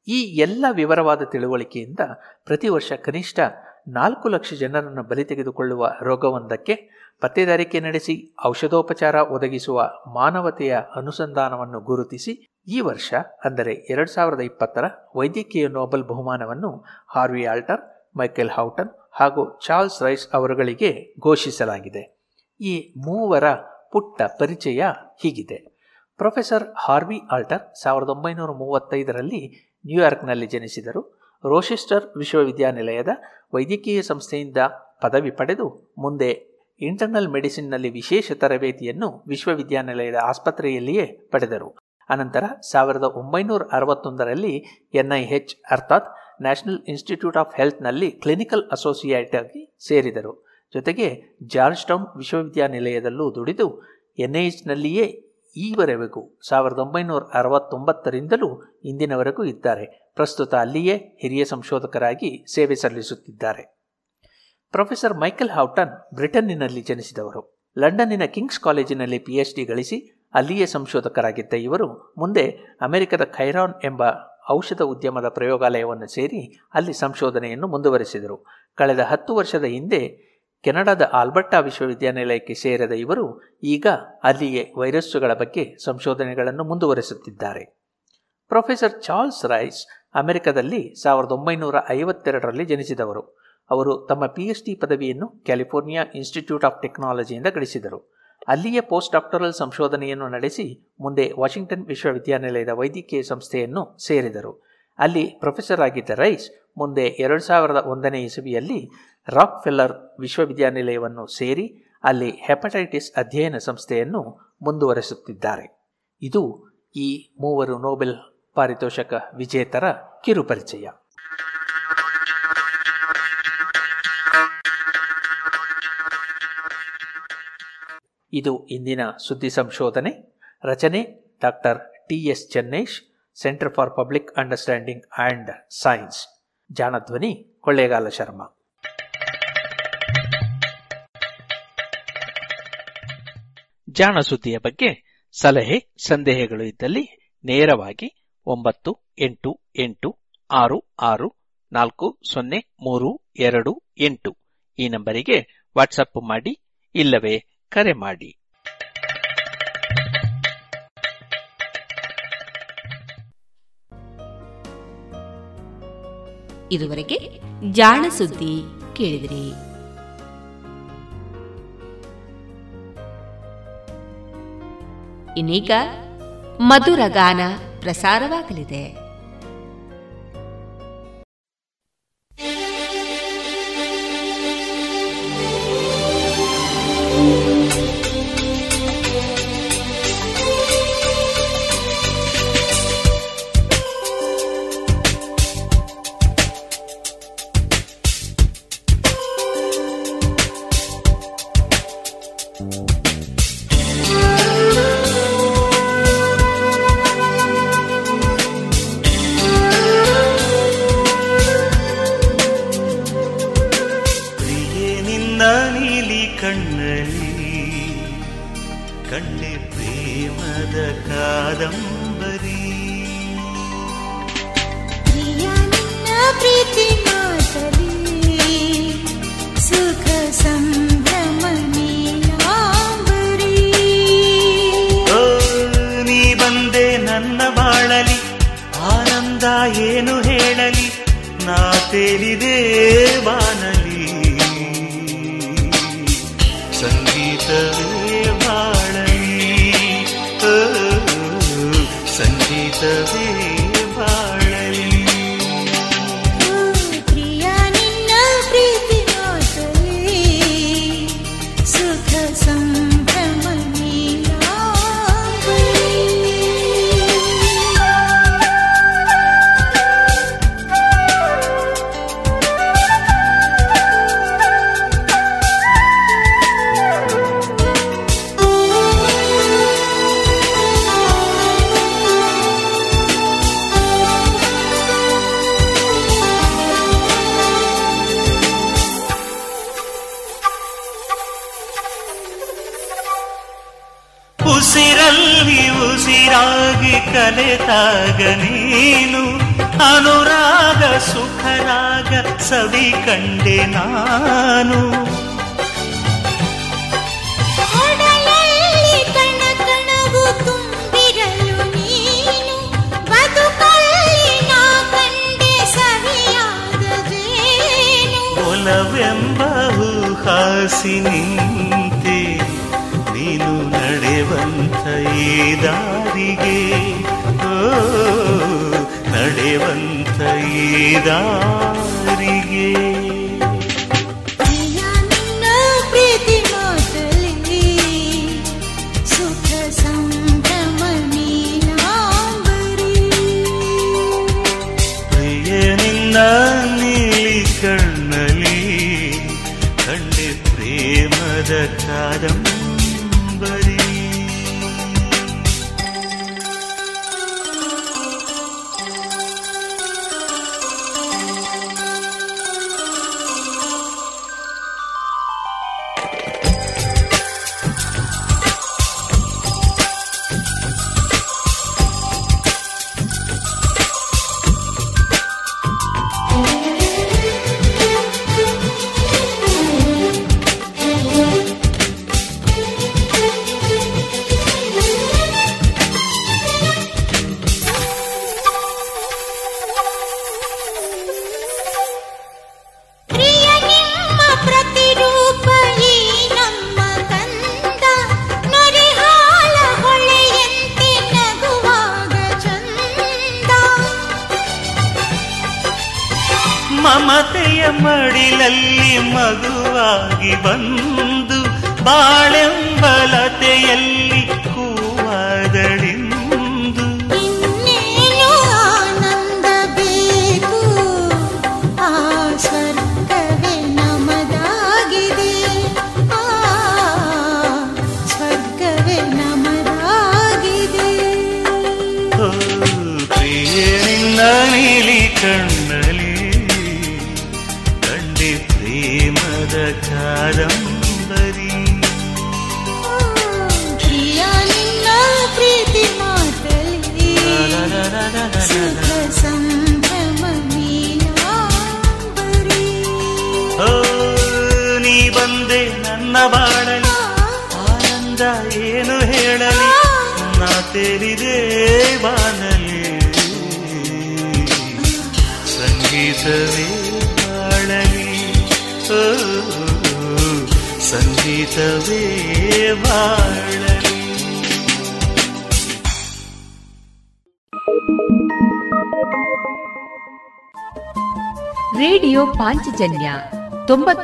ಈ ಎಲ್ಲ ವಿವರವಾದ ತಿಳುವಳಿಕೆಯಿಂದ ಪ್ರತಿ ವರ್ಷ ಕನಿಷ್ಠ ನಾಲ್ಕು ಲಕ್ಷ ಜನರನ್ನು ಬಲಿ ತೆಗೆದುಕೊಳ್ಳುವ ರೋಗವೊಂದಕ್ಕೆ ಪತ್ತೆದಾರಿಕೆ ನಡೆಸಿ ಔಷಧೋಪಚಾರ ಒದಗಿಸುವ ಮಾನವತೆಯ ಅನುಸಂಧಾನವನ್ನು ಗುರುತಿಸಿ ಈ ವರ್ಷ, ಅಂದರೆ ಎರಡು ಸಾವಿರದ ಇಪ್ಪತ್ತರ ವೈದ್ಯಕೀಯ ನೋಬೆಲ್ ಬಹುಮಾನವನ್ನು ಹಾರ್ವಿ ಆಲ್ಟರ್, ಮೈಕೆಲ್ ಹೌಟನ್ ಹಾಗೂ ಚಾರ್ಲ್ಸ್ ರೈಸ್ ಅವರುಗಳಿಗೆ ಘೋಷಿಸಲಾಗಿದೆ. ಈ ಮೂವರ ಪುಟ್ಟ ಪರಿಚಯ ಹೀಗಿದೆ. ಪ್ರೊಫೆಸರ್ ಹಾರ್ವಿ ಆಲ್ಟರ್ ಸಾವಿರದ ಒಂಬೈನೂರ ಮೂವತ್ತೈದರಲ್ಲಿ ನ್ಯೂಯಾರ್ಕ್ನಲ್ಲಿ ಜನಿಸಿದರು. ರೋಚೆಸ್ಟರ್ ವಿಶ್ವವಿದ್ಯಾನಿಲಯದ ವೈದ್ಯಕೀಯ ಸಂಸ್ಥೆಯಿಂದ ಪದವಿ ಪಡೆದು ಮುಂದೆ ಇಂಟರ್ನಲ್ ಮೆಡಿಸಿನ್ನಲ್ಲಿ ವಿಶೇಷ ತರಬೇತಿಯನ್ನು ವಿಶ್ವವಿದ್ಯಾನಿಲಯದ ಆಸ್ಪತ್ರೆಯಲ್ಲಿಯೇ ಪಡೆದರು. ಅನಂತರ ಸಾವಿರದ ಒಂಬೈನೂರ ಅರವತ್ತೊಂದರಲ್ಲಿ ಎನ್ಐಎಚ್ ಅರ್ಥಾತ್ ನ್ಯಾಷನಲ್ ಇನ್ಸ್ಟಿಟ್ಯೂಟ್ ಆಫ್ ಹೆಲ್ತ್ನಲ್ಲಿ ಕ್ಲಿನಿಕಲ್ ಅಸೋಸಿಯೇಟ್ ಆಗಿ ಸೇರಿದರು. ಜೊತೆಗೆ ಜಾರ್ಜ್ ಟೌನ್ ವಿಶ್ವವಿದ್ಯಾನಿಲಯದಲ್ಲೂ ದುಡಿದು ಎನ್ಐಎಚ್ನಲ್ಲಿಯೇ ಈವರೆಗೂ ಸಾವಿರದ ಒಂಬೈನೂರ ಅರವತ್ತೊಂಬತ್ತರಿಂದಲೂ ಇಂದಿನವರೆಗೂ ಇದ್ದಾರೆ. ಪ್ರಸ್ತುತ ಅಲ್ಲಿಯೇ ಹಿರಿಯ ಸಂಶೋಧಕರಾಗಿ ಸೇವೆ ಸಲ್ಲಿಸುತ್ತಿದ್ದಾರೆ. ಪ್ರೊಫೆಸರ್ ಮೈಕೆಲ್ ಹೌಟನ್ ಬ್ರಿಟನ್ನಿನಲ್ಲಿ ಜನಿಸಿದವರು. ಲಂಡನ್ನಿನ ಕಿಂಗ್ಸ್ ಕಾಲೇಜಿನಲ್ಲಿ ಪಿಎಚ್ ಡಿ ಗಳಿಸಿ ಅಲ್ಲಿಯೇ ಸಂಶೋಧಕರಾಗಿದ್ದ ಇವರು ಮುಂದೆ ಅಮೆರಿಕದ ಖೈರಾನ್ ಎಂಬ ಔಷಧ ಉದ್ಯಮದ ಪ್ರಯೋಗಾಲಯವನ್ನು ಸೇರಿ ಅಲ್ಲಿ ಸಂಶೋಧನೆಯನ್ನು ಮುಂದುವರೆಸಿದರು. ಕಳೆದ ಹತ್ತು ವರ್ಷದ ಹಿಂದೆ ಕೆನಡಾದ ಆಲ್ಬರ್ಟಾ ವಿಶ್ವವಿದ್ಯಾನಿಲಯಕ್ಕೆ ಸೇರಿದ ಇವರು ಈಗ ಅಲ್ಲಿಯೇ ವೈರಸ್ಸುಗಳ ಬಗ್ಗೆ ಸಂಶೋಧನೆಗಳನ್ನು ಮುಂದುವರೆಸುತ್ತಿದ್ದಾರೆ. ಪ್ರೊಫೆಸರ್ ಚಾರ್ಲ್ಸ್ ರೈಸ್ ಅಮೆರಿಕದಲ್ಲಿ ಸಾವಿರದ ಒಂಬೈನೂರ ಐವತ್ತೆರಡರಲ್ಲಿ ಜನಿಸಿದವರು. ಅವರು ತಮ್ಮ ಪಿಎಚ್ ಡಿ ಪದವಿಯನ್ನು ಕ್ಯಾಲಿಫೋರ್ನಿಯಾ ಇನ್ಸ್ಟಿಟ್ಯೂಟ್ ಆಫ್ ಟೆಕ್ನಾಲಜಿಯಿಂದ ಗಳಿಸಿದರು. ಅಲ್ಲಿಯೇ ಪೋಸ್ಟ್ ಡಾಕ್ಟರಲ್ ಸಂಶೋಧನೆಯನ್ನು ನಡೆಸಿ ಮುಂದೆ ವಾಷಿಂಗ್ಟನ್ ವಿಶ್ವವಿದ್ಯಾನಿಲಯದ ವೈದ್ಯಕೀಯ ಸಂಸ್ಥೆಯನ್ನು ಸೇರಿದರು. ಅಲ್ಲಿ ಪ್ರೊಫೆಸರ್ ಆಗಿದ್ದ ರೈಸ್ ಮುಂದೆ ಎರಡು ಸಾವಿರದ ಒಂದನೇ ಇಸವಿಯಲ್ಲಿ ರಾಕ್ ಫೆಲ್ಲರ್ ವಿಶ್ವವಿದ್ಯಾನಿಲಯವನ್ನು ಸೇರಿ ಅಲ್ಲಿ ಹೆಪಟೈಟಿಸ್ ಅಧ್ಯಯನ ಸಂಸ್ಥೆಯನ್ನು ಮುಂದುವರೆಸುತ್ತಿದ್ದಾರೆ. ಇದು ಈ ಮೂವರು ನೋಬೆಲ್ ಪಾರಿತೋಷಕ ವಿಜೇತರ ಕಿರುಪರಿಚಯ. ಇದು ಇಂದಿನ ಸುದ್ದಿ ಸಂಶೋಧನೆ. ರಚನೆ doctor T S Chennesh centre for public understanding and science ಜಾಣಧ್ವನಿ Kollegal Sharma. ಜಾಣ ಸುದ್ದಿಯ ಬಗ್ಗೆ ಸಲಹೆ, ಸಂದೇಹಗಳು ಇದ್ದಲ್ಲಿ ನೇರವಾಗಿ ಒಂಬತ್ತು, ಎಂಟು ಎಂಟು, ಆರು ಆರು, ನಾಲ್ಕು, ಸೊನ್ನೆ, ಮೂರು, ಎರಡು, ಎಂಟು ಈ ನಂಬರಿಗೆ ವಾಟ್ಸಪ್ ಮಾಡಿ ಇಲ್ಲವೇ ಕರೆ ಮಾಡಿ. ಇದುವರೆಗೆ ಜಾಣ ಸುದ್ದಿ ಕೇಳಿದಿರಿ. ಇನ್ನೀಗ ಮಧುರಗಾನ ಪ್ರಸಾರವಾಗಲಿದೆ.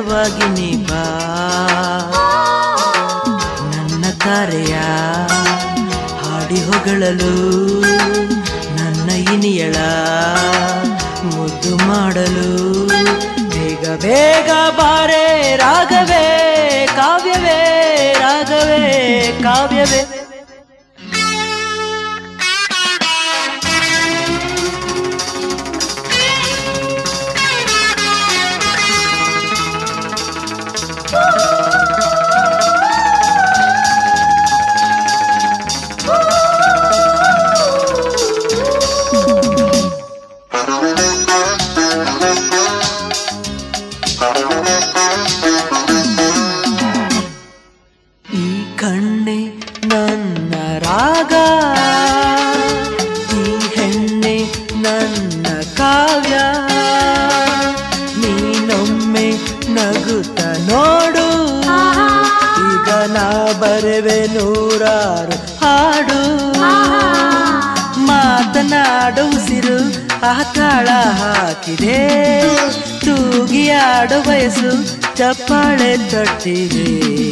ನೇರವಾಗಿ ನೀ ಬಾ. ನನ್ನ ತಾರೆಯ, ಹಾಡಿ ಹೊಗಳಲು ನನ್ನ ಇನಿಯಳ, ಮುದ್ದು ಮಾಡಲು ಬೇಗ ಬೇಗ ಬಾರೆ ರಾಗವೇ ಕಾವ್ಯವೇ ರಾಗವೇ ಕಾವ್ಯವೇ. ಚಪ್ಪಾಳೆ ತಟ್ಟಿದೆ.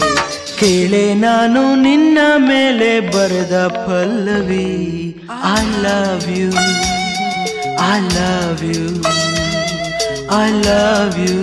ಕೇಳೆ ನಾನು ನಿನ್ನ ಮೇಲೆ ಬರೆದ Pallavi. I love you I love you I love you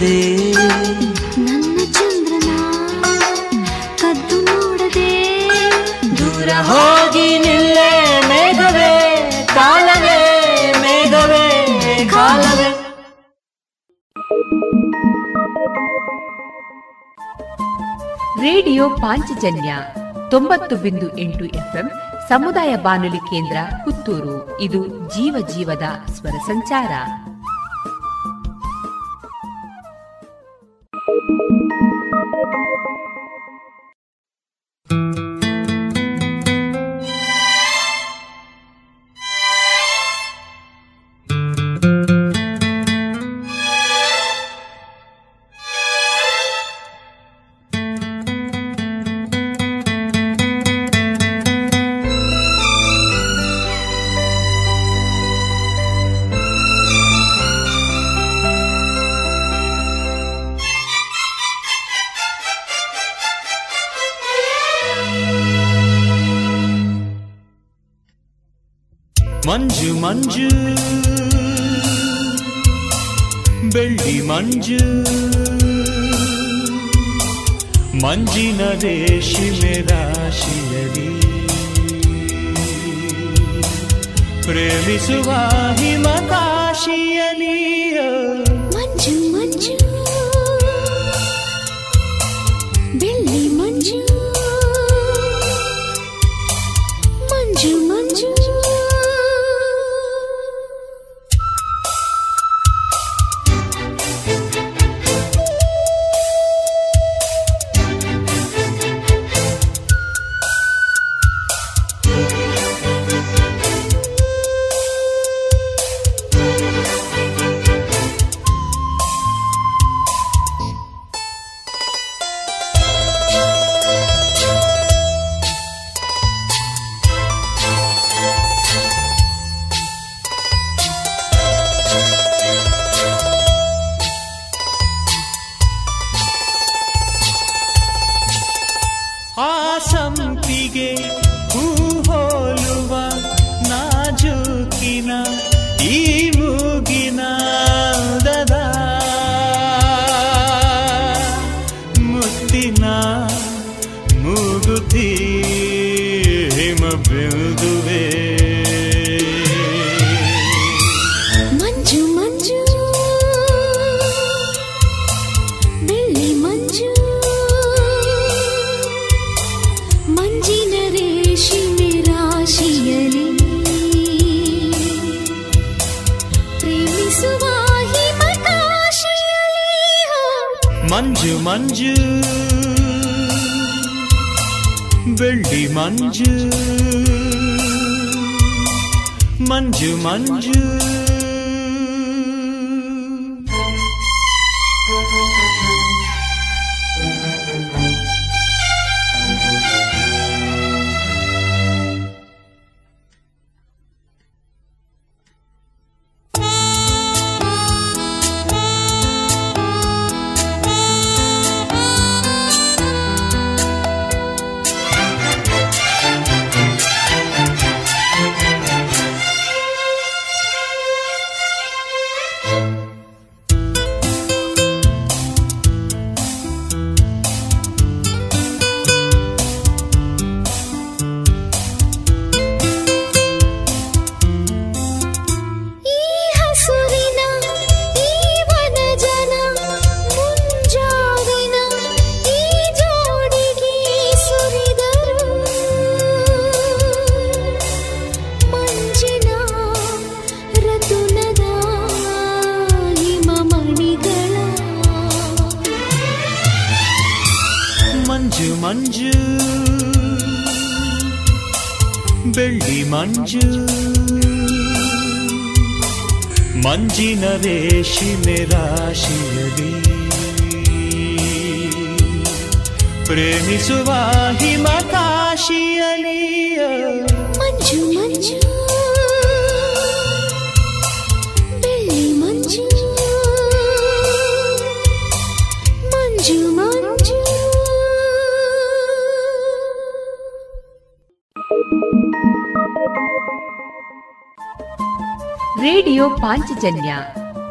ಮುಚ್ಚಿಕೊಳ್ಳದೆ ನನ್ನ ಚಂದ್ರನ ಕದ್ದು ನೋಡದೆ. ದೂರ ಹೋಗಿ ನಿಲ್ಲೇ ಮೇಘವೇ ಕಾಲವೇ ಮೇಘವೇ ಕಾಲವೇ. ರೇಡಿಯೋ ಪಾಂಚಜನ್ಯ ತೊಂಬತ್ತು ಬಿಂದು ಎಂಟು ಎಫ್ಎಂ ಸಮುದಾಯ ಬಾನುಲಿ ಕೇಂದ್ರ ಪುತ್ತೂರು. ಇದು ಜೀವ ಜೀವದ ಸ್ವರ ಸಂಚಾರ.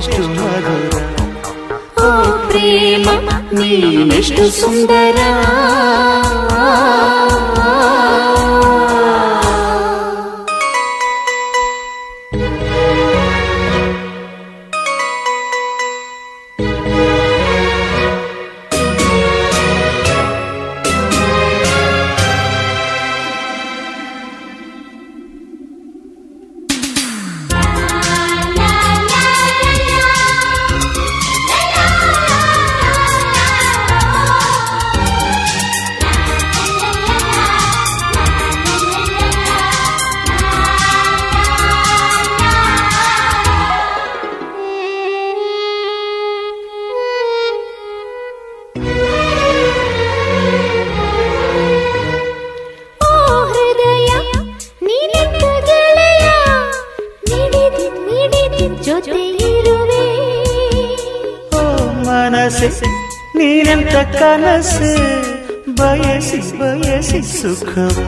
ಎಷ್ಟು ಮಧುರ ಓ ಪ್ರೇಮ ನೀನೆಷ್ಟು ಸುಂದರ सुखम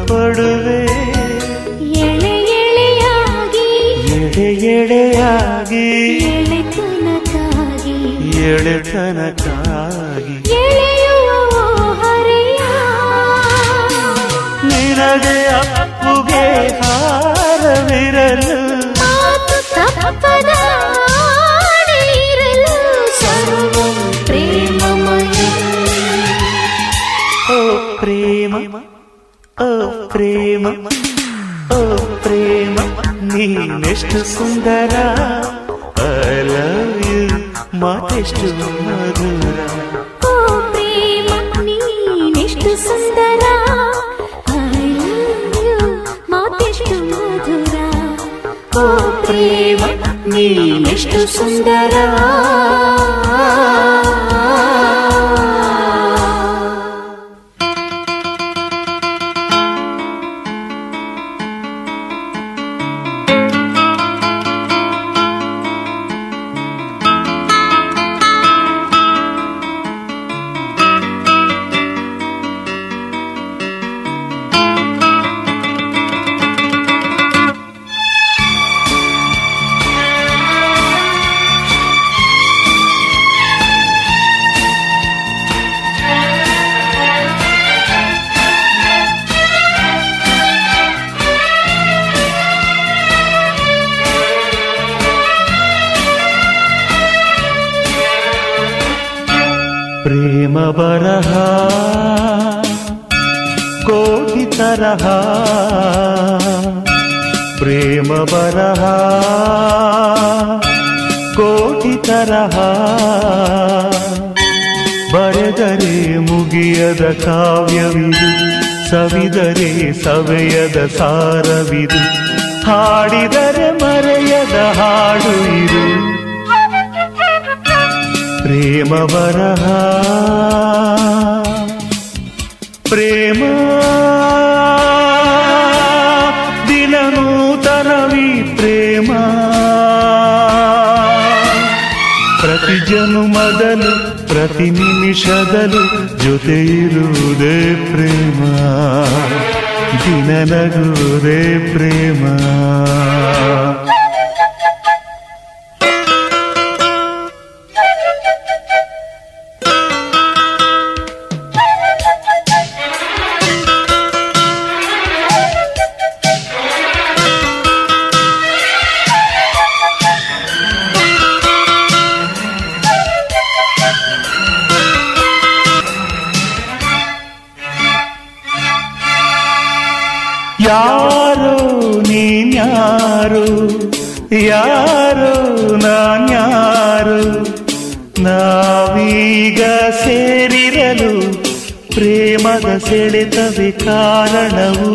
ಪ್ರೇಮ ಬರಹ, ಕೋಟಿ ತರಹ. ಪ್ರೇಮ ಬರಹ, ಕೋಟಿ ತರಹ. ಬರೆದರೆ ಮುಗಿಯದ ಕಾವ್ಯವಿದು, ಸವಿದರೆ ಸವೆಯದ ಸಾರವಿದು. ಹಾಡಿದರೆ ಮರೆಯದ ಹಾಡು ಇರು ప్రేమ వరహ ప్రేమ దిననూతనవి ప్రేమ ಪ್ರತಿ ಜನುಮದಲು ಪ್ರತಿ ನಿಮಿಷದಲು ಜೊತೆ ಇರುವುದೇ ಪ್ರೇಮ ದಿನನಗುವುದೇ ಪ್ರೇಮ ಸೆಳೆತವೆ ಕಾರಣವು?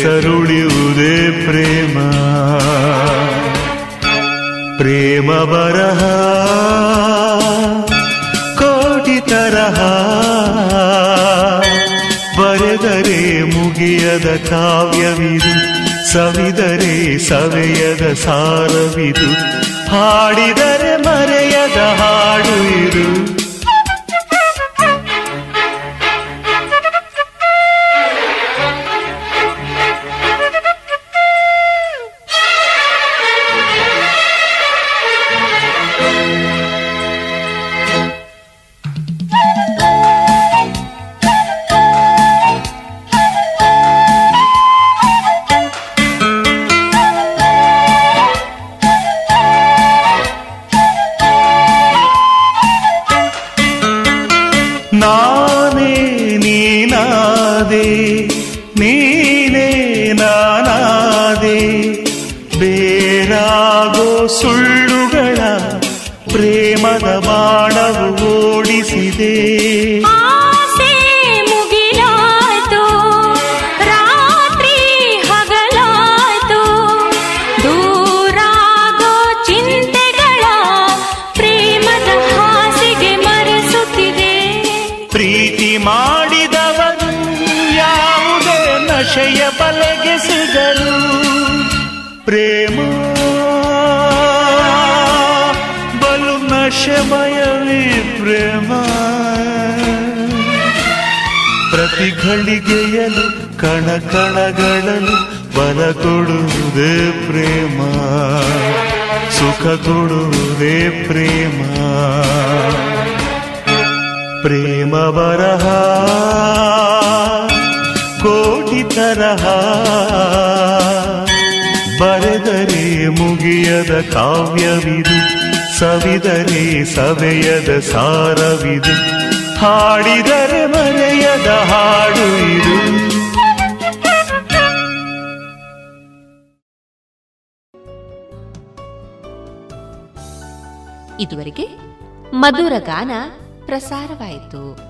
ಹೆಸರುಳಿಯುವುದೇ ಪ್ರೇಮ. ಪ್ರೇಮ ಬರಹ, ಕೋಟಿ ತರಹ. ಬರೆದರೆ ಮುಗಿಯದ ಕಾವ್ಯವಿದು, ಸವಿದರೆ ಸವೆಯದ ಸಾರವಿದು. ಹಾಡಿದರೆ ಮರೆಯದ ಹಾಡು ಇದು. ಘಳಿಗೆಯಲು ಕಣ ಕಣಗಳಲು ಬಲ ಕೊಡುವುದೇ ಪ್ರೇಮ. ಸುಖ ಕೊಡುವುದೇ ಪ್ರೇಮ. ಪ್ರೇಮ ಬರಹ, ಕೋಟಿ ತರಹ. ಬರೆದರೆ ಮುಗಿಯದ ಕಾವ್ಯವಿದು, ಸವಿದರೆ ಸವೆಯದ ಸಾರವಿದು. ಹಾಡಿದರೆ ಮರೆಯದ ಹಾಡು ಇದು. ಇದುವರೆಗೆ ಮಧುರ ಗಾನ ಪ್ರಸಾರವಾಯಿತು.